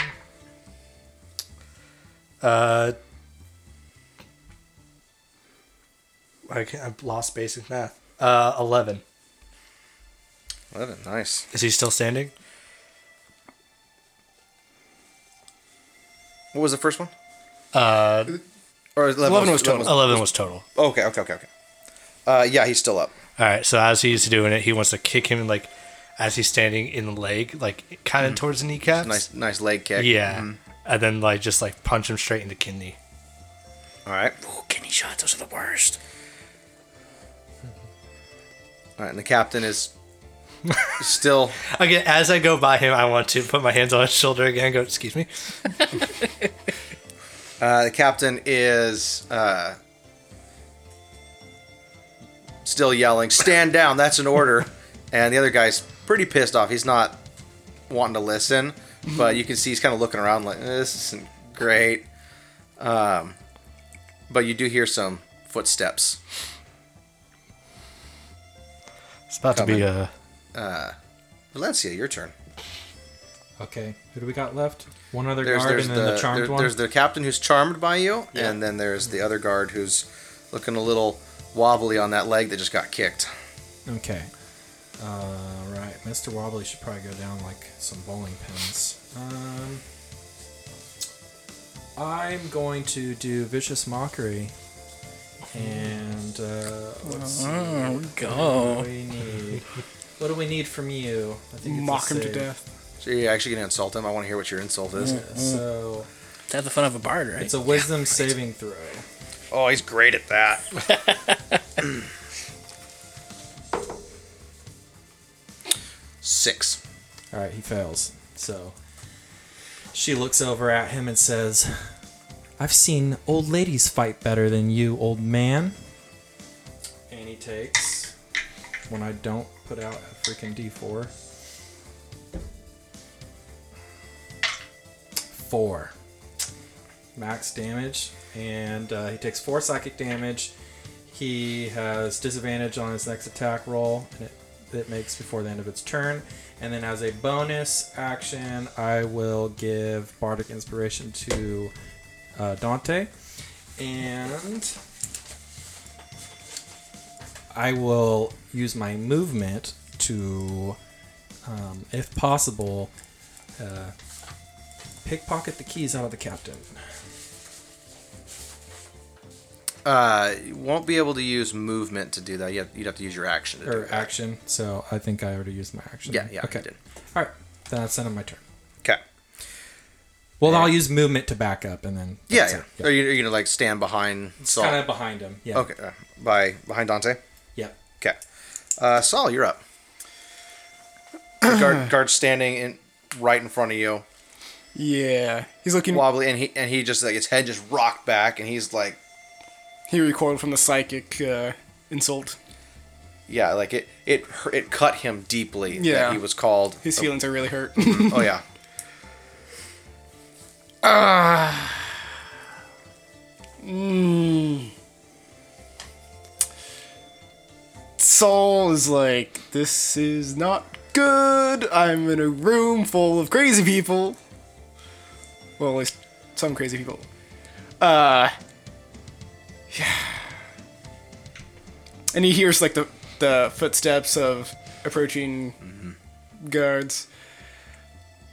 Uh, I can't, I've lost basic math. Uh, eleven. Eleven, nice. Is he still standing? What was the first one? Uh, Or eleven, 11 was total. eleven was total. Okay, okay, okay, okay. Uh, yeah, he's still up. All right. So as he's doing it, he wants to kick him like as he's standing in the leg, like kind of towards the kneecaps. Nice, nice leg kick. Yeah. Mhm. And then like just like punch him straight in the kidney. All right. Ooh, kidney shots, those are the worst. All right, and the captain is <laughs> still. Again, as I go by him, I want to put my hands on his shoulder again. and Go, excuse me. <laughs> Uh, the captain is uh, still yelling, "Stand down! That's an order!" and the other guy's pretty pissed off. He's not wanting to listen, but you can see he's kind of looking around like, eh, "This isn't great." Um, but you do hear some footsteps. It's about to be a. Uh, uh, Valencia, your turn. Okay, who do we got left? One other There's, guard there's and then the, charmed there- one. there's the captain who's charmed by you, and then there's the other guard who's looking a little wobbly on that leg that just got kicked. Okay. Uh, right. Mr. Wobbly should probably go down like some bowling pins. Um, I'm going to do Vicious Mockery. And, uh, let's see. Oh, What do we need? What do we need from you? I think it's Mock him to death. So you're actually gonna insult him. I want to hear what your insult is. So, That's the fun of a bard, right? it's a wisdom saving throw. Oh, he's great at that. Six. All right, he fails. So she looks over at him and says, "I've seen old ladies fight better than you, old man." And he takes when I don't put out a freaking D4. Four max damage, and uh, he takes four psychic damage. He has disadvantage on his next attack roll, and it, it makes before the end of its turn. And then as a bonus action, I will give Bardic Inspiration to uh, Dante, and I will use my movement to, um, if possible, uh, pickpocket the keys out of the captain. Uh, you won't be able to use movement to do that. You have, you'd have to use your action to do or that. action. So I think I already used my action. Yeah, yeah, Okay. you did. All right. Then that's the end of my turn. Okay. Well, I'll use movement to back up, and then Yeah, that's yeah. it. Are, you, are you gonna like stand behind Saul? kind of behind him. Yeah. Okay, uh, by behind Dante. Yep. Okay. Uh, Saul, you're up. The guard, <clears throat> guard standing in right in front of you, Yeah, he's looking. wobbly, and he and he just like his head just rocked back, and he's like, He recoiled from the psychic uh, insult. yeah, like it it it cut him deeply Yeah. that he was called. His feelings are really hurt. <laughs> Oh yeah. Ah Saul is like, this is not good. I'm in a room full of crazy people. Well, at least some crazy people. Uh, yeah. And he hears like the the footsteps of approaching guards.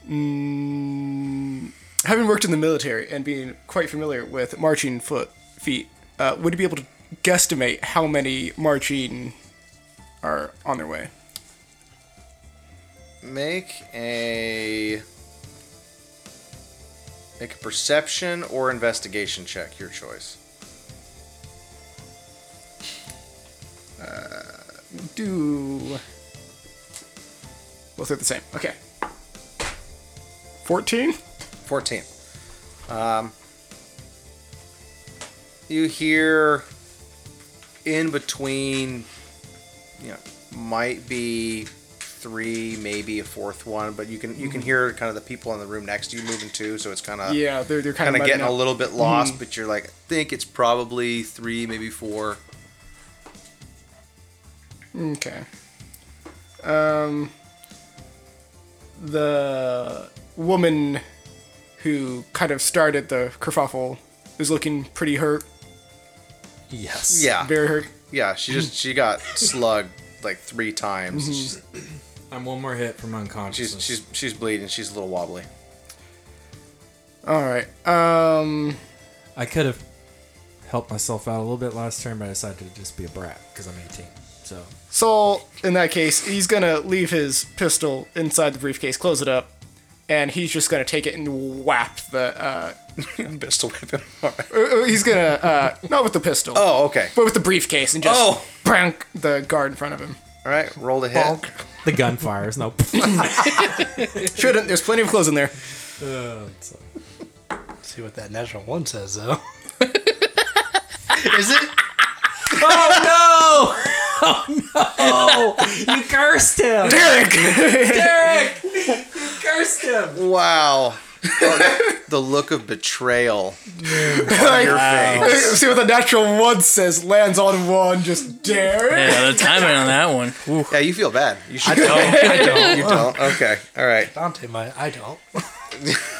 Mm, having worked in the military and being quite familiar with marching foot feet, uh, would you be able to guesstimate how many marching are on their way? Make a make a perception or investigation check. Your choice. Uh, do both are the same. Okay. Fourteen. 14. Um, you hear in between, you know, might be three, maybe a fourth one, but you can you can mm-hmm. hear kind of the people in the room next to you moving too, so it's kind of Yeah, they're they're kind of of getting a little bit lost, mm-hmm. but you're like, I think it's probably three, maybe four. Okay. Um. The woman who kind of started the kerfuffle, is looking pretty hurt, Yes. Yeah, very hurt. yeah. She just she got slugged like three times. She's, I'm one more hit from unconsciousness. she's she's she's bleeding. She's a little wobbly. All right. Um. I could have helped myself out a little bit last turn, but I decided to just be a brat because I'm 18. So Saul, in that case, he's gonna leave his pistol inside the briefcase, close it up, and he's just gonna take it and whap the. Uh, <laughs> Pistol weapon. All right. uh, he's gonna uh, not with the pistol, Oh, okay. but with the briefcase, and just Oh. prank the guard in front of him. All right. Roll the hit. the gun fires. No. <laughs> Shouldn't. There's plenty of clothes in there. Uh, so- See what that natural one says though. <laughs> Is it? oh no! Oh no! <laughs> You cursed him, Derek. Derek. You cursed him. Wow. Oh, the look of betrayal on Like, your face. See what the natural one says. Lands on one. Just Derek. Yeah, the timing on that one. Ooh. Yeah, you feel bad. You should. <laughs> I don't. You don't. Okay. All right. Dante my I don't.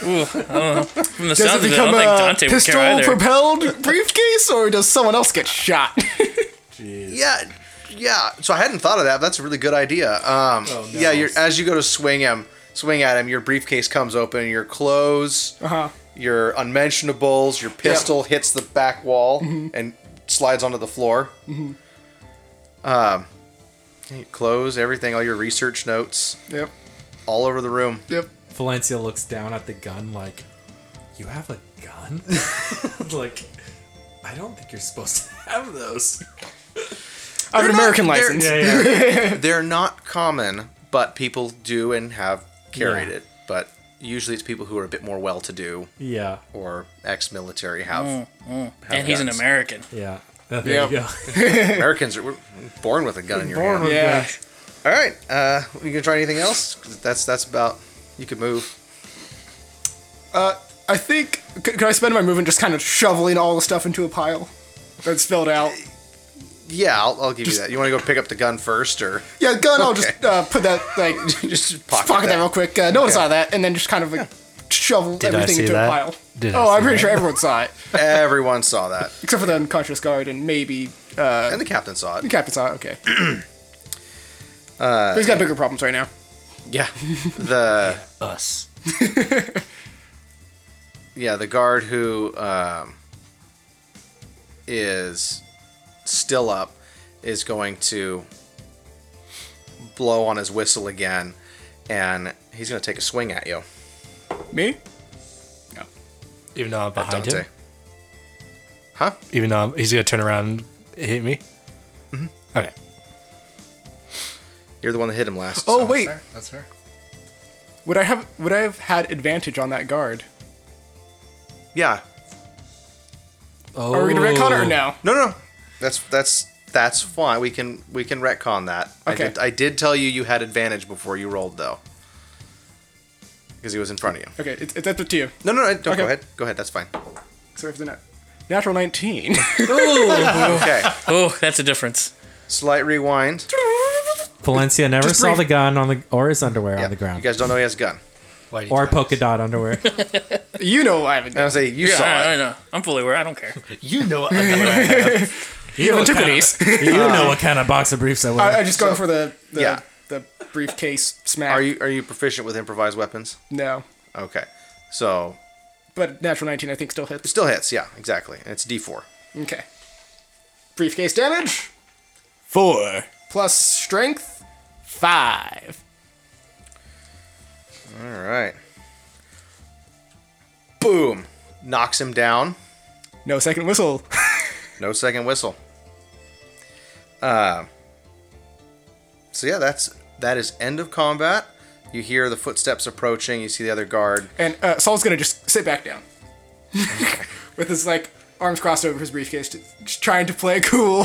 Ooh, I don't know. From the Does sounds it of it, I become don't think a Dante would care either. pistol-propelled briefcase, or does someone else get shot? Yeah. Yeah. So I hadn't thought of that. That's a really good idea. Um, Oh, no. Yeah. You're, as you go to swing him, swing at him, your briefcase comes open. Your clothes, Uh huh. your unmentionables, your pistol hits the back wall and slides onto the floor. Um, your clothes, everything, all your research notes, Yep. all over the room. Yep. Valencia looks down at the gun like, "You have a gun?" <laughs> like, I don't think you're supposed to have those. <laughs> I have an not- American they're- license. <laughs> yeah. They're not common, but people do and have carried Yeah. it. But usually it's people who are a bit more well-to-do Yeah. or ex-military have. have and he's an. American. Yeah. <laughs> There Yep. you go. <laughs> Americans are we're born with a gun in your Born hand. with- Yeah. All right, uh, you gonna try anything else? That's that's about. You could move. Uh, I think. Could, could I spend my movement just kind of shoveling all the stuff into a pile that's filled out? Yeah, I'll, I'll give you that. You want to go pick up the gun first, or Yeah, gun. I'll just uh, put that like <laughs> just pocket, pocket that that? real quick. Uh, no one Okay. saw that, and then just kind of like shovel Did everything into that? a pile. Did I oh, I'm pretty that? sure everyone saw it, <laughs> <laughs> Everyone saw that, except for the unconscious guard and maybe uh, and the captain saw it. the captain saw it. Okay. <clears throat> uh, He's got bigger problems right now. Yeah, the Us. yeah the guard who um, is still up is going to blow on his whistle again, and he's going to take a swing at you, Me? Even though I'm behind Dante. him. Huh? Even though I'm, he's gonna turn around and hit me. Mm-hmm. Okay. You're the one that hit him last. Oh so- wait, That's fair. would I have would I have had advantage on that guard? Yeah. Oh. Are we gonna retcon it or no? No, no, that's that's that's fine. We can we can retcon that. Okay. I did, I did tell you you had advantage before you rolled though, because he was in front of you. Okay, it's, it's up to you. No, no, no. Don't Okay. go ahead. Go ahead. That's fine. Sorry for the net. Natural 19. <laughs> Okay. Oh, that's a difference. Slight rewind. Valencia never Just saw brief- the gun on the or his underwear Yeah. on the ground You guys don't know he has a gun. Why do you or do polka dot underwear. <laughs> you know I haven't. And I was say you Yeah, saw I, I it. know. I'm fully aware. I don't care. that? You know what underwear. <laughs> You have antiquities. <laughs> you know what um, kind of box of briefs I wear. I, I'm just going for the the, Yeah. the briefcase smack. Are you are you proficient with improvised weapons? No, Okay. So but natural 19 I think still hits. still hits. Yeah, exactly. And it's D4. Okay. Briefcase damage Four. plus strength five. All right. Boom. Knocks him down. No second whistle. <laughs> No second whistle. Uh, so yeah, that's that is end of combat. You hear the footsteps approaching. You see the other guard. And uh, Saul's gonna just sit back down <laughs> with his like arms crossed over his briefcase, just, just trying to play <laughs> cool.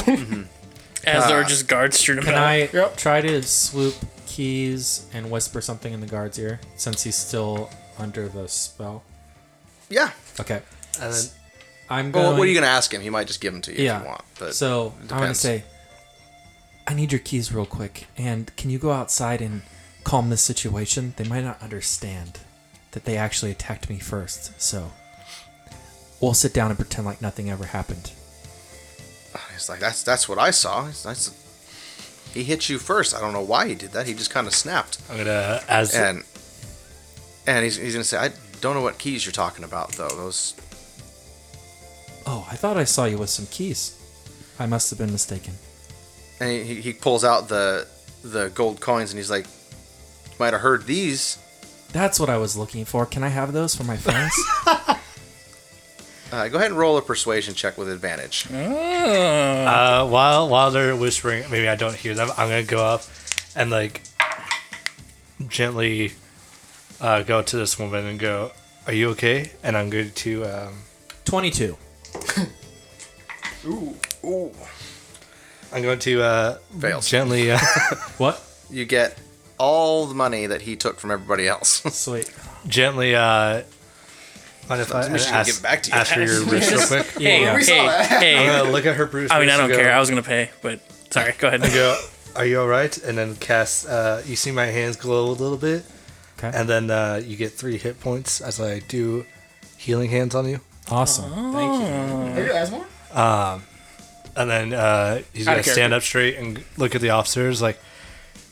As there are just guards strewn Can. I Yep. try to swoop keys and whisper something in the guard's ear since he's still under the spell? Yeah. Okay. and then I'm going. Well, what are you gonna ask him? He might just give them to you yeah. if you want. But so I'm gonna say, I need your keys real quick, and can you go outside and calm this situation? They might not understand that they actually attacked me first. So we'll sit down and pretend like nothing ever happened. <sighs> He's like, that's that's what I saw. He's, that's, he hit you first. I don't know why he did that. He just kind of snapped. I'm gonna as And and he's, he's gonna say, I don't know what keys you're talking about though. Those Oh, I thought I saw you with some keys. I must have been mistaken. and he, he pulls out the the gold coins and he's like, might have heard these. That's what I was looking for. Can I have those for my friends? <laughs> Uh, go ahead and roll a persuasion check with advantage. uh, while while they're whispering, maybe I don't hear them. I'm gonna go up and like gently uh, go to this woman and go, "Are you okay?" And I'm going to um, 22. I'm going to uh, Fails. gently. Uh, <laughs> What? You get all the money that he took from everybody else. <laughs> Sweet. gently uh mind if I Let me just ask, get back to you. ask for your wrist real <laughs> quick? Hey, Yeah. We saw hey, that. I'm hey. gonna look at her bruise. I mean, I don't care. I was gonna pay, but sorry. Go ahead. and go. Are you all right? And then cast. Uh, you see my hands glow a little bit, Okay. and then uh, you get three hit points as I do healing hands on you. Awesome. Thank you. Have you asked more? And then uh, he's Out gonna stand character. up straight and look at the officers like,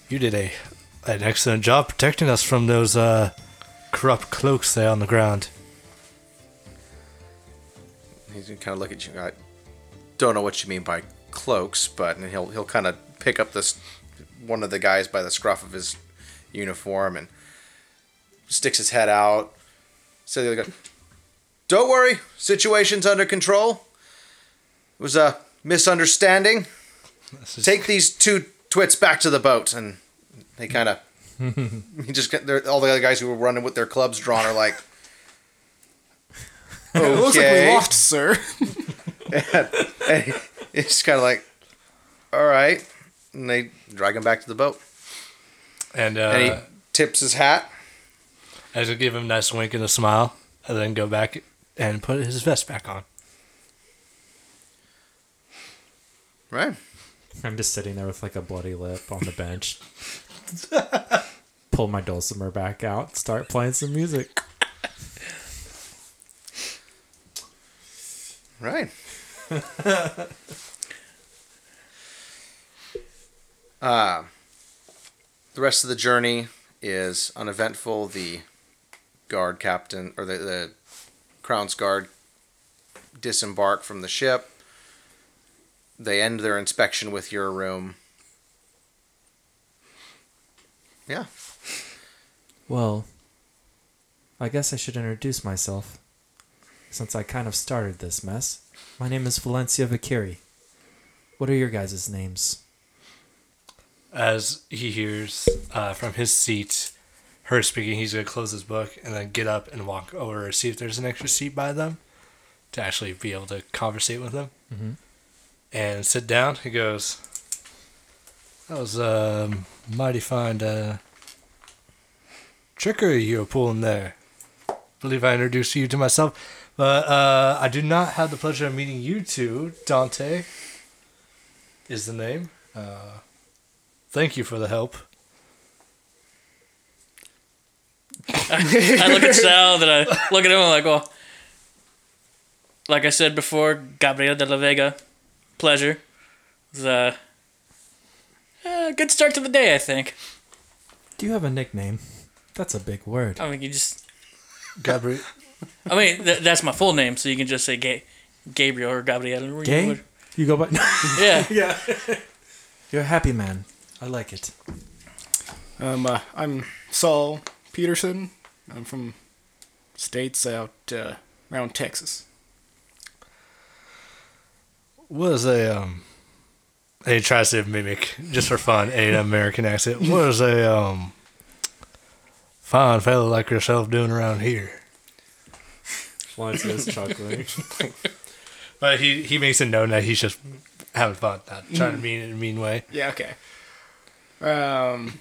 "You did a an excellent job protecting us from those uh, corrupt cloaks there on the ground." He's gonna kind of look at you. I don't know what you mean by cloaks, but and he'll he'll kind of pick up this one of the guys by the scruff of his uniform and sticks his head out. So the other guy, "Don't worry, situation's under control. It was a misunderstanding. This is- Take these two twits back to the boat." And they kind of he just get they're- all the other guys who were running with their clubs drawn are like. <laughs> It looks like "Okay." we lost, sir. <laughs> And he- it's kind of like, all right. And they drag him back to the boat. and uh, And he tips his hat. I just give him a nice wink and a smile, and then go back and put his vest back on. Right. I'm just sitting there with like a bloody lip on the <laughs> bench. Pull my dulcimer back out, start playing some music. Right. <laughs> uh, the rest of the journey is uneventful. The guard captain, or the, the Crown's guard, disembark from the ship. They end their inspection with your room. Yeah. Well, I guess I should introduce myself. Since I kind of started this mess. My name is Valencia Vicari. What are your guys' names? As he hears uh, from his seat her speaking, he's going to close his book and then get up and walk over see if there's an extra seat by them to actually be able to conversate with them. Mhm. And sit down. He goes, That was a mighty fine uh, trickery you were pulling there. I believe I introduced you to myself. But uh, I do not have the pleasure of meeting you two. Dante is the name. Uh, thank you for the help. I look at Sal, then I look at him. I'm like, well, like I said before, Gabriel de la Vega, pleasure. It was a uh, good start to the day, I think. Do you have a nickname? That's a big word. I mean, you just, Gabriel. <laughs> I mean, th- that's my full name, so you can just say Ga- Gabriel or Gabriel. or Gay? whatever. You go by. <laughs> Yeah. <laughs> yeah. You're a happy man. I like it. Um, uh, I'm Saul Peterson. I'm from states out uh, around Texas. was a um and he tries to mimic just for fun an American accent. <laughs> What is a um fine fellow like yourself doing around here? Valencia's chuckling. <laughs> But he he makes it known that he's just having fun, not trying to mean it in a mean way. Yeah, okay. Um,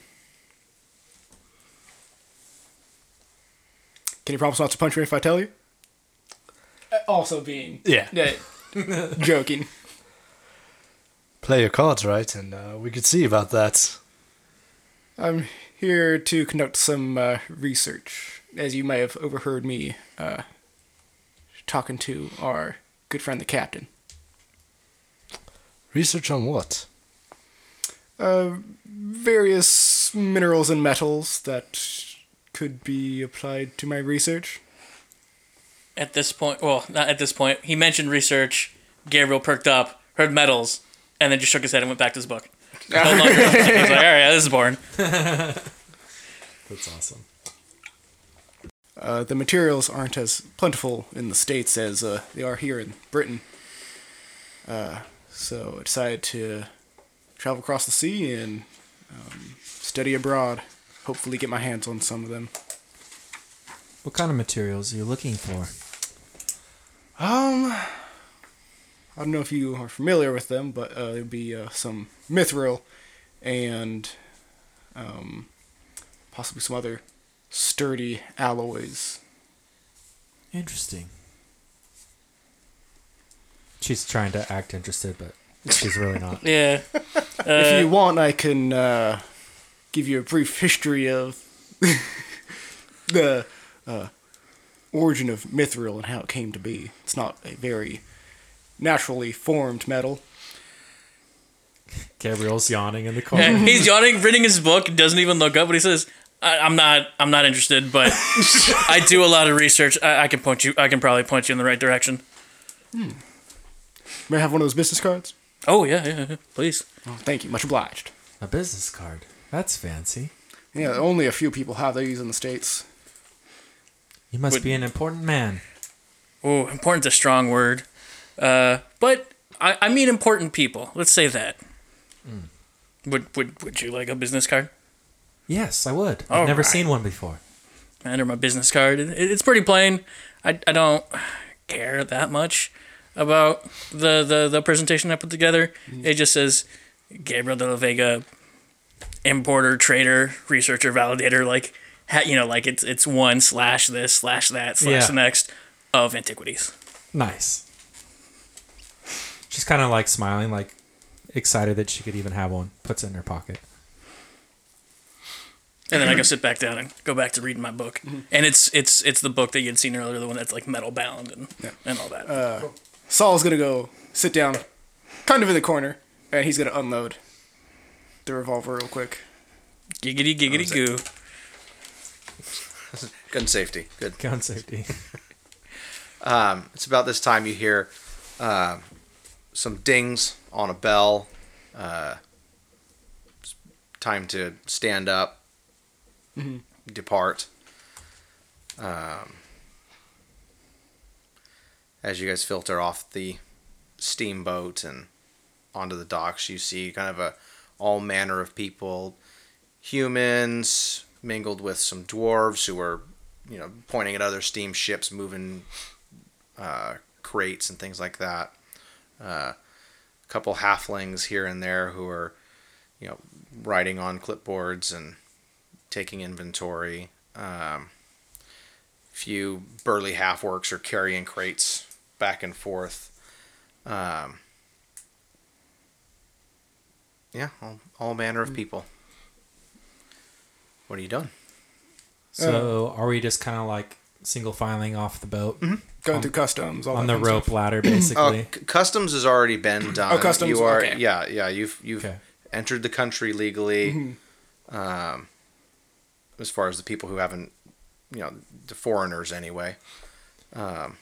can you promise not to punch me if I tell you? Uh, Also being Yeah. yeah, <laughs> joking. Play your cards right, and uh, we could see about that. I'm here to conduct some uh, research, as you may have overheard me uh, talking to our good friend the captain. Research on what? Uh, various minerals and metals that could be applied to my research. At this point, well, not at this point. He mentioned research. Gabriel perked up, heard metals, and then just shook his head and went back to his book. <laughs> No longer. He was like, all right, this is boring. <laughs> That's awesome. Uh, the materials aren't as plentiful in the States as uh, they are here in Britain. Uh, so I decided to travel across the sea and um, study abroad. Hopefully, get my hands on some of them. What kind of materials are you looking for? Um, I don't know if you are familiar with them, but uh, there'd be uh, some mithril and um, possibly some other sturdy alloys. Interesting. She's trying to act interested, but she's really not. <laughs> Yeah. if you want, I can uh, give you a brief history of <laughs> the uh, origin of mithril and how it came to be. It's not a very naturally formed metal. Gabriel's yawning in the Yeah, corner. He's yawning, reading his book, doesn't even look up, but he says, I, "I'm not, I'm not interested, but <laughs> I do a lot of research. I, I can point you, I can probably point you in the right direction." May I have one of those business cards? Oh yeah, yeah, yeah, please. Oh, thank you, much obliged. A business card. That's fancy. Yeah, only a few people have these in the states. You must Would- be an important man. Oh, important's a strong word, uh, but I, I mean important people. Let's say that. Would would would you like a business card? Yes, I would. I've All never right. seen one before. Enter my business card. It, it's pretty plain. I, I don't care that much about the, the, the presentation I put together. It just says Gabriel de la Vega, importer, trader, researcher, validator. Like, ha, you know, like it's it's one slash this slash that slash Yeah. the next of antiquities. Nice. She's kind of like smiling, like excited that she could even have one. Puts it in her pocket. And then I go sit back down and go back to reading my book. Mm-hmm. And it's it's it's the book that you'd seen earlier, the one that's like metal bound and and all that. Uh, Saul's gonna go sit down, kind of in the corner, and he's gonna unload the revolver real quick. giggity giggity goo. <laughs> Gun safety. Good. Gun safety. <laughs> Um, it's about this time you hear uh, some dings on a bell. Uh, it's time to stand up, depart. Um, as you guys filter off the steamboat and onto the docks, you see kind of a all manner of people, humans mingled with some dwarves who are, you know, pointing at other steamships moving uh, crates and things like that. Uh, a couple halflings here and there who are, you know, writing on clipboards and taking inventory. Um, few burly half orcs are carrying crates back and forth. Um, yeah, all, all manner of people. What are you doing? So are we just kind of like single filing off the boat Going through customs all on that the fun rope stuff. ladder, <clears throat> Oh, basically? c- customs has already been done. Oh, customs, You are, okay. yeah, yeah. You've you've Okay. entered the country legally. Mm-hmm. Um, as far as the people who haven't, you know, the foreigners anyway. Um,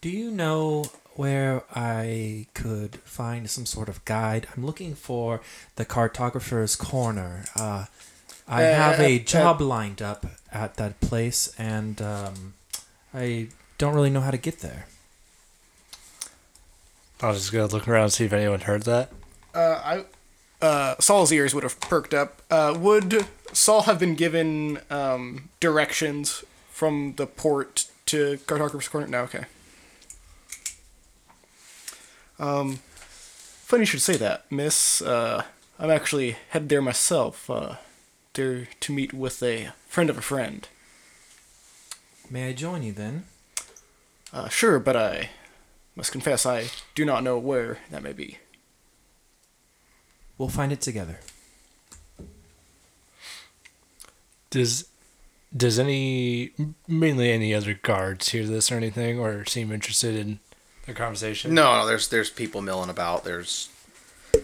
Do you know where I could find some sort of guide? I'm looking for the cartographer's corner. Uh, I Uh, have a uh, job lined up at that place, and um, I don't really know how to get there. I was just gonna look around and see if anyone heard that. Uh, I, uh, Saul's ears would have perked up. Uh, would Saul have been given um, directions from the port to Cartographer's Corner? No, okay. Um, funny you should say that, Miss. Uh, I'm actually headed there myself. Uh, there to meet with a friend of a friend. May I join you then? Uh, sure, but I must confess I do not know where that may be. We'll find it together. Does does any mainly any other guards hear this or anything, or seem interested in the conversation? No, no, there's there's people milling about. There's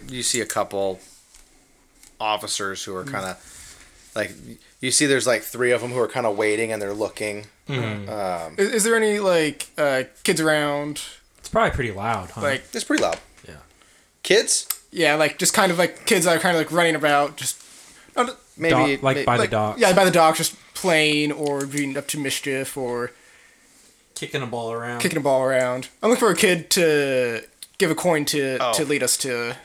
you see a couple officers who are kind of like you see there's like three of them who are kind of waiting and they're looking. Um, Is, is there any like uh, kids around? It's probably pretty loud, huh? Like it's pretty loud. yeah. Kids, yeah, like just kind of like kids that are kind of like running about, just maybe Dock- like may- by like, the dock. Yeah, by the dock, just playing or being up to mischief or Kicking a ball around. kicking a ball around. I'm looking for a kid to give a coin to Oh. to lead us to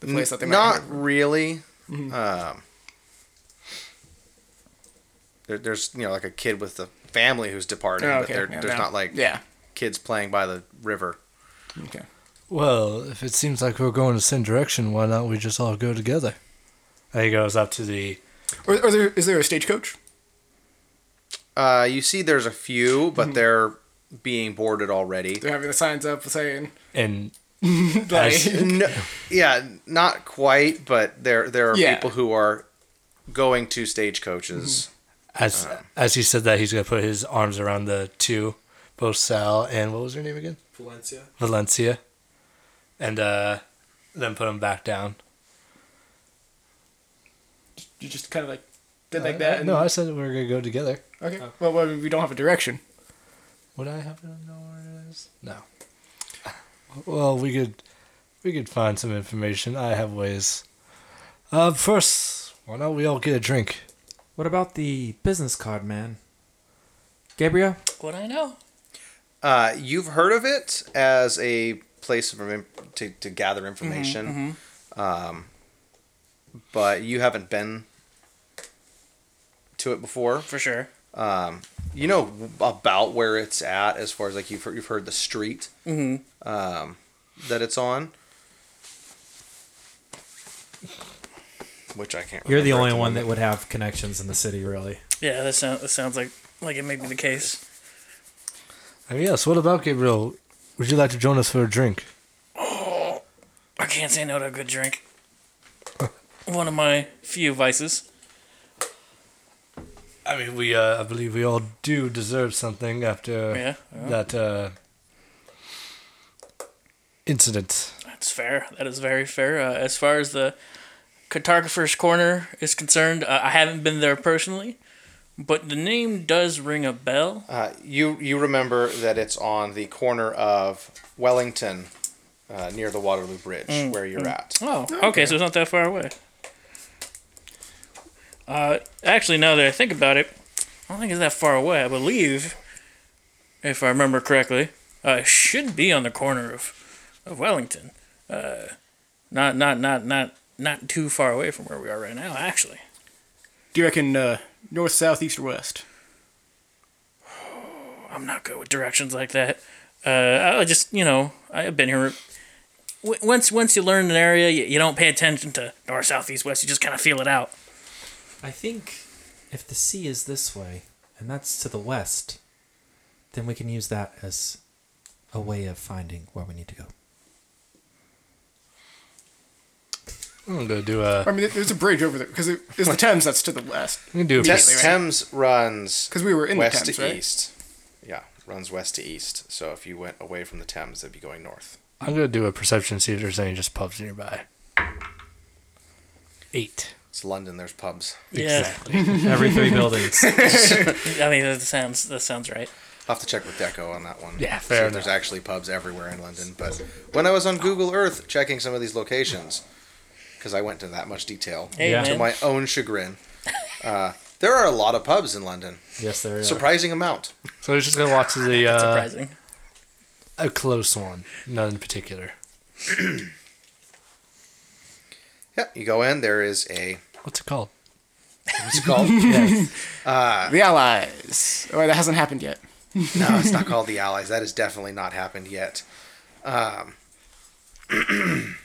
the place that they might. not have. really. Um, there, there's you know like a kid with a family who's departing, Oh, but okay, there, yeah, there's no. not like Yeah. kids playing by the river. Okay. Well, if it seems like we're going the same direction, why not we just all go together? And he goes up to the. Or, or there, is there a stagecoach? Uh, you see, there's a few, Mm-hmm. but they're being boarded already. They're having the signs up saying And <laughs> like, As- no, yeah, not quite, but there there are Yeah. people who are going to stagecoaches. Mm-hmm. as uh, as he said that, he's gonna put his arms around the two, both Sal and what was her name again? Valencia. Valencia, and uh, then put them back down. you just kind of like did uh, like that. And, no, I said we were gonna go together. Okay. Oh. Well, well, we don't have a direction. Would I happen to know where it is? No. Well, we could we could find some information. I have ways. Uh, first, why don't we all get a drink? What about the business card, man? Gabriel? What I know. Uh, you've heard of it as a place of to to gather information, Um, but you haven't been to it before. For sure. Um, you know about where it's at as far as like you've heard, you've heard the street Mm-hmm. um, that it's on. Which I can't. You're the remember at only one that moment. would have connections in the city, really. Yeah, that sounds that sounds like like it may be the case. Uh, yes. What about Gabriel? Would you like to join us for a drink? <gasps> I can't say no to a good drink. One of my few vices. I mean, we uh, I believe we all do deserve something after Yeah, yeah. that uh, incident. That's fair. That is very fair. Uh, as far as the cartographer's corner is concerned, uh, I haven't been there personally, but the name does ring a bell. Uh, you you remember that it's on the corner of Wellington, uh, near the Waterloo Bridge, where you're at. Oh, okay, so it's not that far away. Uh, actually, now that I think about it, I don't think it's that far away. I believe, if I remember correctly, uh, it should be on the corner of, of Wellington. Uh, not not not not not too far away from where we are right now. Actually, Do you reckon uh, north, south, east, or west? <sighs> I'm not good with directions like that. Uh, I just you know I've been here. w- Once once you learn an area, you, you don't pay attention to north, south, east, west. You just kind of feel it out. I think if the sea is this way, and that's to the west, then we can use that as a way of finding where we need to go. I'm gonna do a. I mean, there's a bridge over there because it's the Thames that's to the west. I'm gonna do a. Te- Immediately, right? Thames runs Because we were in west the Thames, to right? east. Yeah, runs west to east. So if you went away from the Thames, it'd be going north. I'm gonna do a perception see if there's any just pubs nearby. Eight. It's London. There's pubs. Yeah, <laughs> Every three buildings. <laughs> I mean that sounds that sounds right. I'll have to check with Deco on that one. Yeah, See fair if There's enough. actually pubs everywhere in London. But when I was on Google Earth checking some of these locations, because I went to that much detail, Hey Yeah. to my own chagrin, uh, there are a lot of pubs in London. yes, there are. Surprising amount. So we're just gonna watch the uh, surprising. a close one, none in particular. <clears throat> Yeah, you go in. There is a What's it called? what's it called? <laughs> The Allies. Oh, that hasn't happened yet. No, it's not <laughs> called the Allies. That has definitely not happened yet. Um, <clears throat>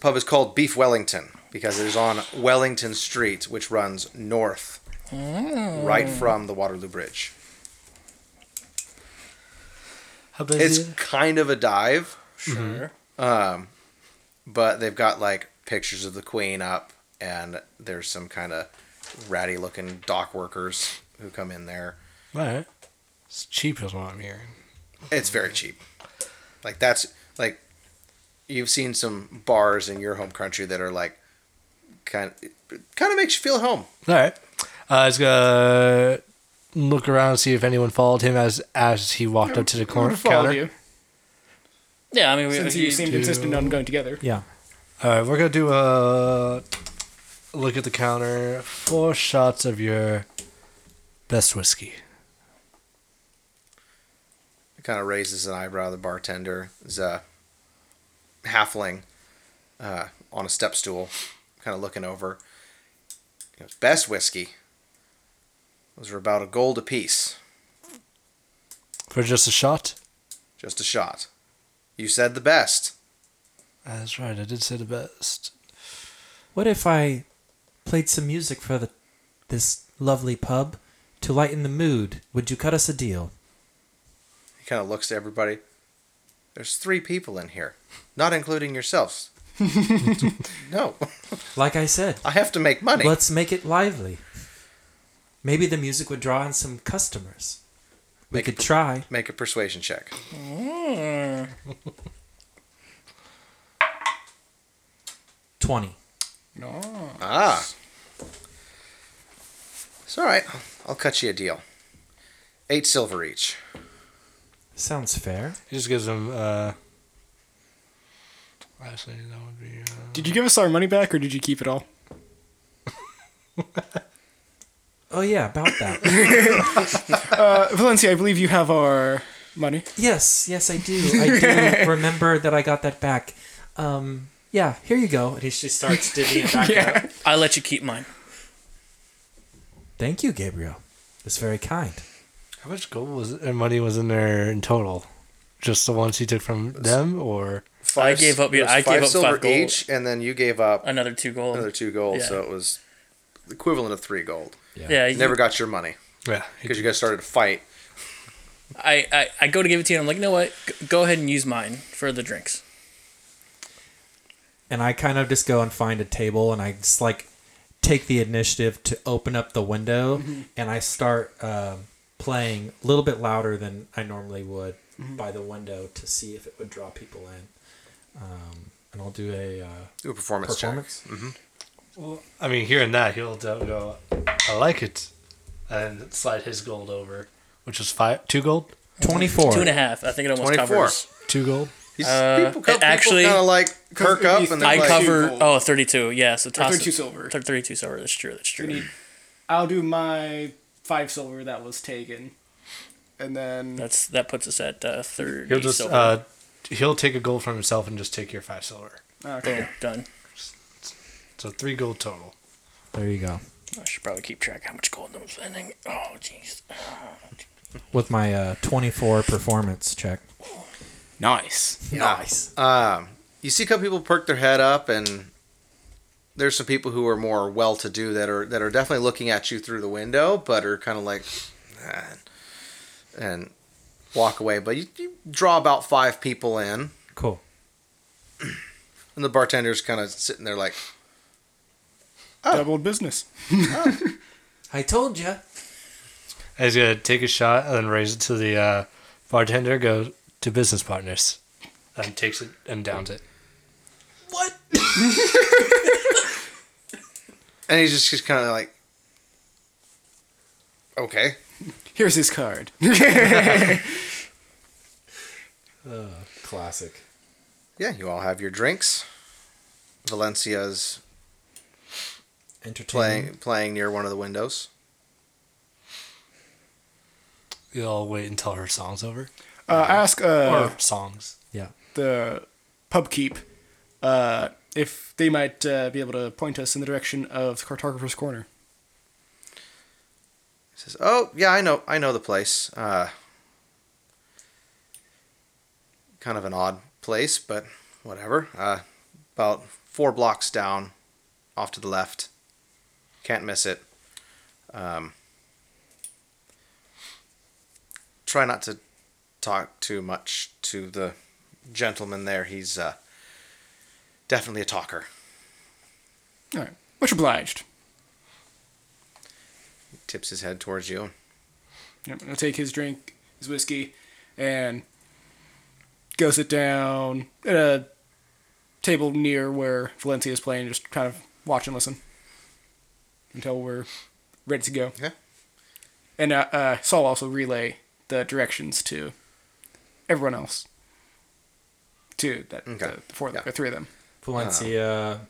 pub is called Beef Wellington because it is on Wellington Street, which runs north, right from the Waterloo Bridge. How busy? It's kind of a dive, Sure. um, but they've got like pictures of the Queen up, and there's some kind of ratty looking dock workers who come in there. All right. It's cheap, is what I'm hearing. It's very cheap. Like that's like you've seen some bars in your home country that are like kind of kind of makes you feel at home. All right. Uh, I was gonna look around and see if anyone followed him as as he walked up to the corner counter. you Yeah, I mean, we, since you, you seemed do- insistent on going together. Yeah. All right, we're gonna do a look at the counter. Four shots of your best whiskey. It kind of raises an eyebrow. The bartender is a halfling uh, on a step stool, kind of looking over. He goes, Best whiskey. Those are about a gold apiece, For just a shot? just a shot. You said the best. Ah, that's right, I did say the best. What if I played some music for the this lovely pub to lighten the mood? Would you cut us a deal? He kind of looks to everybody. There's three people in here, not including yourselves. <laughs> no, Like I said, I have to make money. let's make it lively. Maybe the music would draw in some customers. We Make could it- try. Make a persuasion check. Twenty. No. Ah. It's all right. I'll cut you a deal. Eight silver each. Sounds fair. He just gives him, uh. Actually, that would be. Uh, Did you give us our money back or did you keep it all? <laughs> Oh yeah, about that. <laughs> Uh, Valencia, I believe you have our money. yes, yes, I do. I do <laughs> remember that I got that back. Um, yeah, here you go. And he just starts divvying it back Yeah. out. I let you keep mine. Thank you, Gabriel. That's very kind. how much gold was and money was in there in total? Just the ones he took from them, or Five, gave up- it yeah, I gave up silver five gold. each, and then you gave up Another two gold. another two gold, Yeah. so it was the equivalent of three gold. yeah, You you- never got your money yeah, because you guys started to fight. I, I, I go to give it to you, and I'm like, you know what? G- Go ahead and use mine for the drinks. and I kind of just go and find a table and I just like take the initiative to open up the window and I start um, playing a little bit louder than I normally would by the window to see if it would draw people in. Um, and I'll do a uh, Do a performance, performance. Well, I mean, hearing that, he'll go, I like it, and slide his gold over, which was five, two gold, 24. Two and a half. I think it almost 24. covers. two gold. check. He's, Uh, people, people actually- kind of like perk up and they're I like, cover. gold. Oh, 32. Yeah, so toss 32 it. silver. 32 silver. That's true. That's true. Need- I'll do my five silver that was taken. And then That's that puts us at uh, 30 He'll just, silver. uh, he'll take a gold from himself and just take your five silver. okay. Boom, done. So three gold total. There you go. I should probably keep track of how much gold I'm spending. Oh, jeez. With my uh, 24 performance check. nice. Nice. um, you see a couple people perk their head up, and there's some people who are more well-to-do that are that are definitely looking at you through the window, but are kind of like, "Ah," and walk away. But you, you draw about five people in, Cool. and the bartender's kind of sitting there like, Doubled business. <laughs> I told you. And he's gonna take a shot and then raise it to the uh, bartender. Go to business partners, and takes it and downs it. What? <laughs> and he's just, just kind of like, okay. Here's his card. <laughs> Classic. Yeah, you all have your drinks. Valencia's Entertaining. Playing playing near one of the windows. You'll wait until her song's over, Uh, ask uh, or songs. Yeah. the pub keep uh, if they might uh, be able to point us in the direction of the cartographer's corner. He says, "Oh yeah, I know, I know the place. Uh, kind of an odd place, but whatever. Uh, about four blocks down, off to the left. Can't miss it. Um, try not to talk too much to the gentleman there. He's uh, definitely a talker. All right. Much obliged. He tips his head towards you. Yep, he'll take his drink, his whiskey, and go sit down at a table near where Valencia is playing, just kind of watch and listen until we're ready to go. Yeah. And uh, uh, Saul also relay the directions to everyone else. To that, Okay. the, four, Yeah. the three of them. Valencia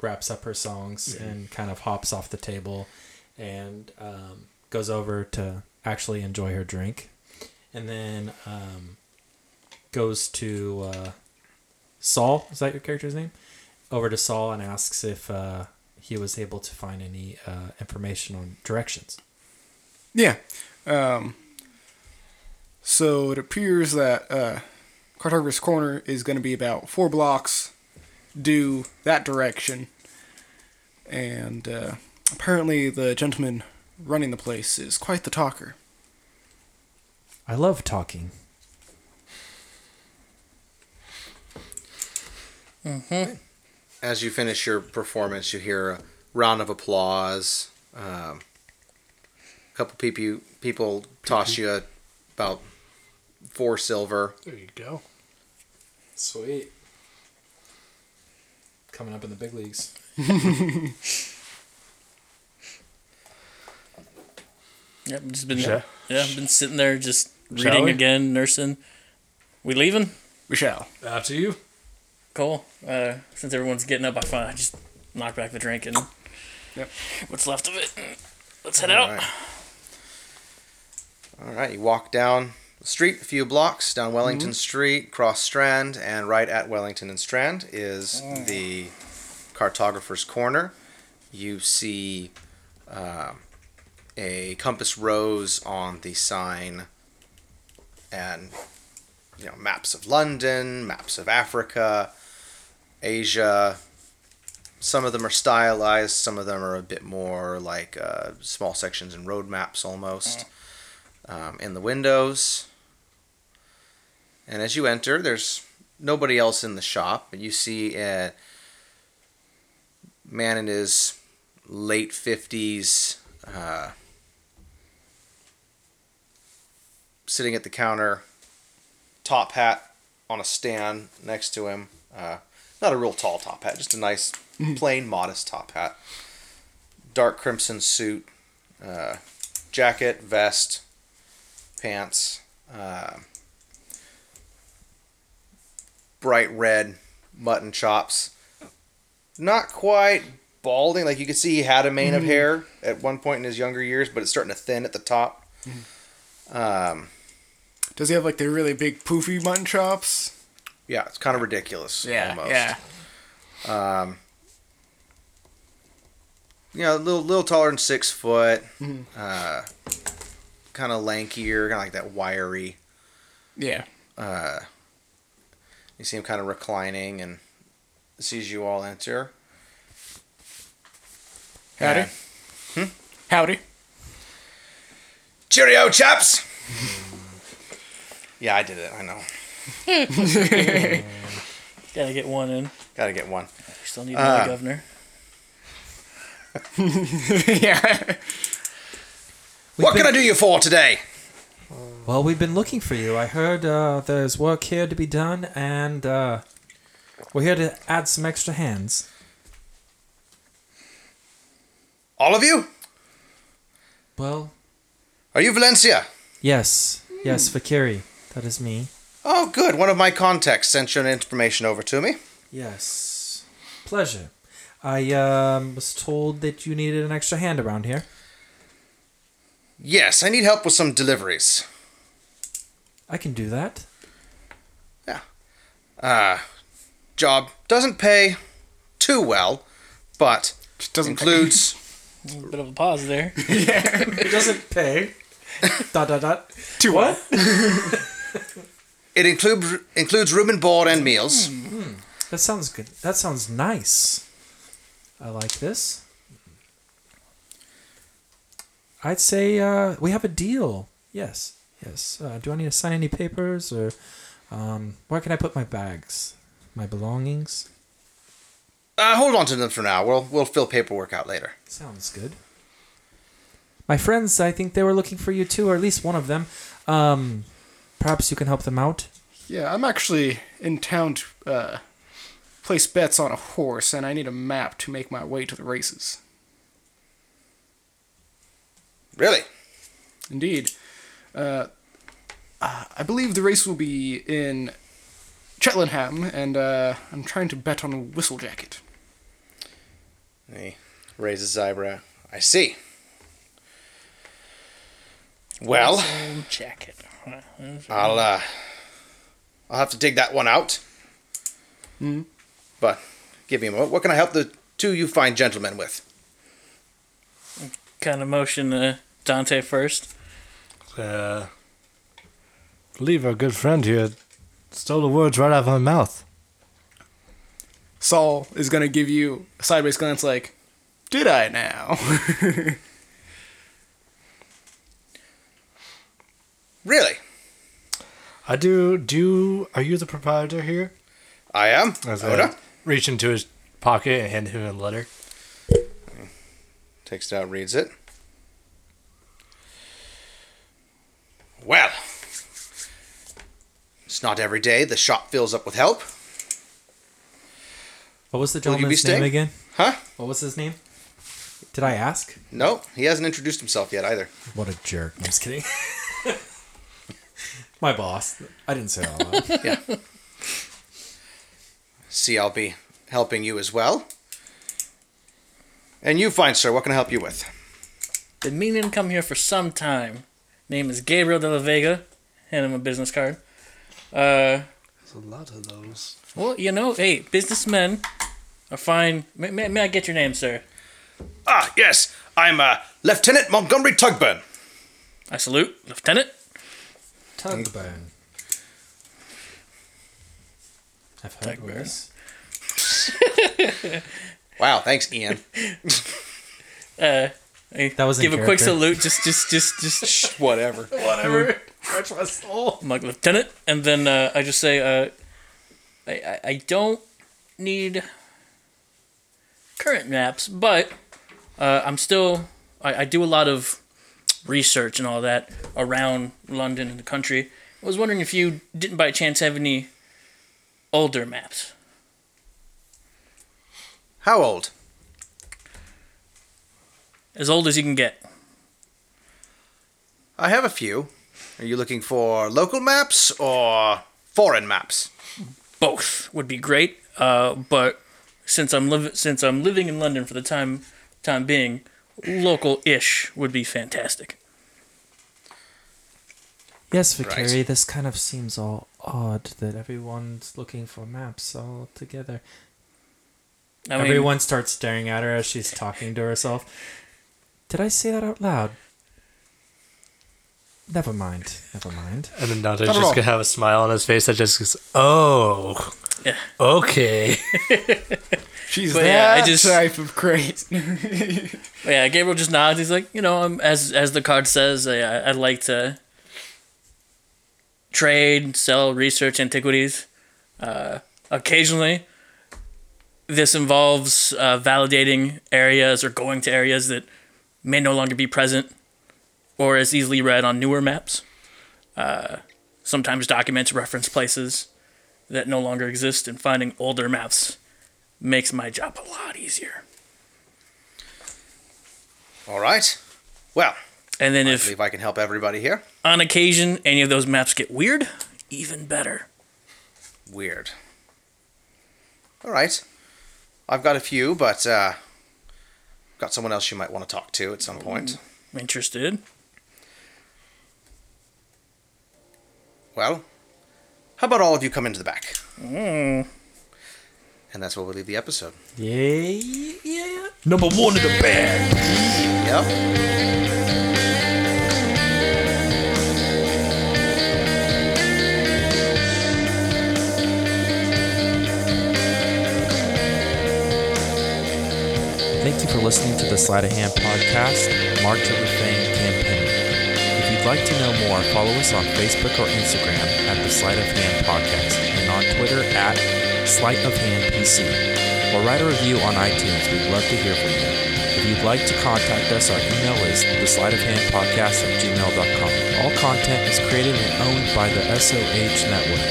wraps up her songs and kind of hops off the table and um, goes over to actually enjoy her drink. And then um, goes to uh, Saul. Is that your character's name? Over to Saul and asks if uh, he was able to find any uh, information on directions. Yeah. Um, so it appears that uh, Cartographer's Corner is going to be about four blocks due that direction. And uh, apparently, the gentleman running the place is quite the talker. I love talking. As you finish your performance, you hear a round of applause. Um, a couple people people toss you a, about four silver. There you go. Sweet. Coming up in the big leagues. <laughs> Yep, just been Shall- yeah, I've been sitting there just Shall reading we? again, nursing. We leaving? We shall. Up to you. Cool. Uh, since everyone's getting up, I find I just knock back the drink and Yep. what's left of it. Let's head All out. right. All right, you walk down the street a few blocks down Wellington Street, cross Strand, and right at Wellington and Strand is the Cartographer's Corner. You see um, a compass rose on the sign, and you know maps of London, maps of Africa, Asia. Some of them are stylized. Some of them are a bit more like uh, small sections and roadmaps almost um, in the windows. And as you enter, there's nobody else in the shop, but you see a man in his late 50s uh, sitting at the counter, top hat on a stand next to him. Uh, not a real tall top hat, just a nice, plain, modest top hat. Dark crimson suit, uh, jacket, vest, pants, uh, bright red mutton chops. Not quite balding, like you could see he had a mane of hair at one point in his younger years, but it's starting to thin at the top. Um, Does he have like the really big poofy mutton chops? Yeah, it's kind of ridiculous. almost. yeah. you know, a little little taller than six foot, uh, kind of lankier, kind of like that wiry. Yeah. Uh, you see him kind of reclining and sees you all enter. Howdy. And, Howdy. Cheerio, chaps. <laughs> yeah, I did it. I know. <laughs> Gotta get one in. Got to get one. Still need another Uh, governor. <laughs> yeah. what can I do you for today? Well, we've been looking for you. I heard uh, there's work here to be done, and uh, we're here to add some extra hands. All of you? Well, Are you Valencia? yes, yes, Fakiri, that is me. Oh, good. One of my contacts sent your information over to me. Yes, pleasure. I um, was told that you needed an extra hand around here. Yes, I need help with some deliveries. I can do that. Yeah. Uh, job doesn't pay too well, but Just doesn't includes <laughs> A bit of a pause there. <laughs> yeah. It doesn't pay. <laughs> dot dot dot. Too what? It includes includes room and board and meals. That sounds good. That sounds nice. I like this. I'd say uh, we have a deal. Yes, yes. Uh, do I need to sign any papers or um, where can I put my bags, my belongings? Uh, hold on to them for now. We'll we'll fill paperwork out later. Sounds good. my friends, I think they were looking for you too, or at least one of them. Um, perhaps you can help them out. Yeah, I'm actually in town to uh, place bets on a horse, and I need a map to make my way to the races. Really? Indeed. Uh, uh, I believe the race will be in Cheltenham, and uh, I'm trying to bet on a Whistlejacket. He raises his eyebrow. I see. Well, Old jacket. I'll uh, I'll have to dig that one out. Hmm. But give me a moment. What can I help the two you fine gentlemen with? Kind of motion uh, Dante first. Uh, believe our good friend here stole the words right out of my mouth. Saul is gonna give you a sideways glance, like, "Did I now?" <laughs> Really? I do. Do are you the proprietor here? I am. As Oda I reach into his pocket and hand him a letter. takes it out, reads it. Well, it's not every day the shop fills up with help, What was the Will you be gentleman's name staying? again? huh? What was his name? Did I ask? No, he hasn't introduced himself yet either. What a jerk. I'm just kidding. <laughs> My boss. I didn't say all that. <laughs> Yeah. See, I'll be helping you as well. And you, fine sir, what can I help you with? Been meaning to come here for some time. Name is Gabriel de la Vega. Hand him a business card. Uh, There's a lot of those. well, you know, hey, businessmen are fine. May, may, may I get your name, sir? Ah, yes, I'm uh, Lieutenant Montgomery Tugburn. I salute, Lieutenant. Tugburn. I've heard of Tugburn. this. <laughs> Wow, thanks, Ian. <laughs> Uh, hey, That was give a quick salute. Just, just, just, just. Whatever. <laughs> Whatever. Stretch my soul. I'm like lieutenant, and then uh, I just say, uh, I, I, I don't need current maps, but uh, I'm still, I, I do a lot of research and all that around London and the country. I was wondering if you didn't by chance have any older maps. How old? As old as you can get. I have a few. Are you looking for local maps or foreign maps? Both would be great, uh, but since I'm liv- since I'm living in London for the time time being, local-ish would be fantastic. Yes, Right. Victoria, this kind of seems all odd that everyone's looking for maps all together. I mean, Everyone starts staring at her as she's talking to herself. Did I say that out loud? Never mind. Never mind. And then Dante's just all. gonna have a smile on his face that just goes, "Oh, Yeah. okay." <laughs> She's But that yeah, I just- type of crazy. <laughs> Yeah, Gabriel just nods. He's like, you know, um, as as the card says, I, I- I'd like to trade, sell, research antiquities. Uh, occasionally, this involves uh, validating areas or going to areas that may no longer be present or as easily read on newer maps. Uh, sometimes documents reference places that no longer exist, and finding older maps makes my job a lot easier. All right. Well, And then I if believe I can help everybody here. on occasion any of those maps get weird, even better. Weird. All right. I've got a few, but uh, got someone else you might want to talk to at some point. I'm interested. Well, how about all of you come into the back? Mm. And that's where we'll leave the episode. Yeah, yeah. Number one in the bag. Yep. Thank you for listening to the Sleight of Hand podcast, March of the Fang campaign. If you'd like to know more, follow us on Facebook or Instagram at the Sleight of Hand podcast and on Twitter at Sleight of Hand PC. Or write a review on iTunes. We'd love to hear from you. If you'd like to contact us, our email is the sleight of hand podcast at gmail.com. All content is created and owned by the SOH Network.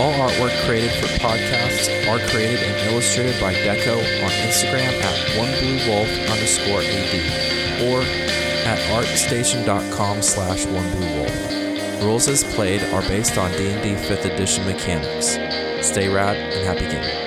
All artwork created for podcasts are created and illustrated by Deco on Instagram at onebluewolf underscore AD or at artstation.com slash onebluewolf. Rules as played are based on D&D 5th edition mechanics. Stay rad and happy gaming.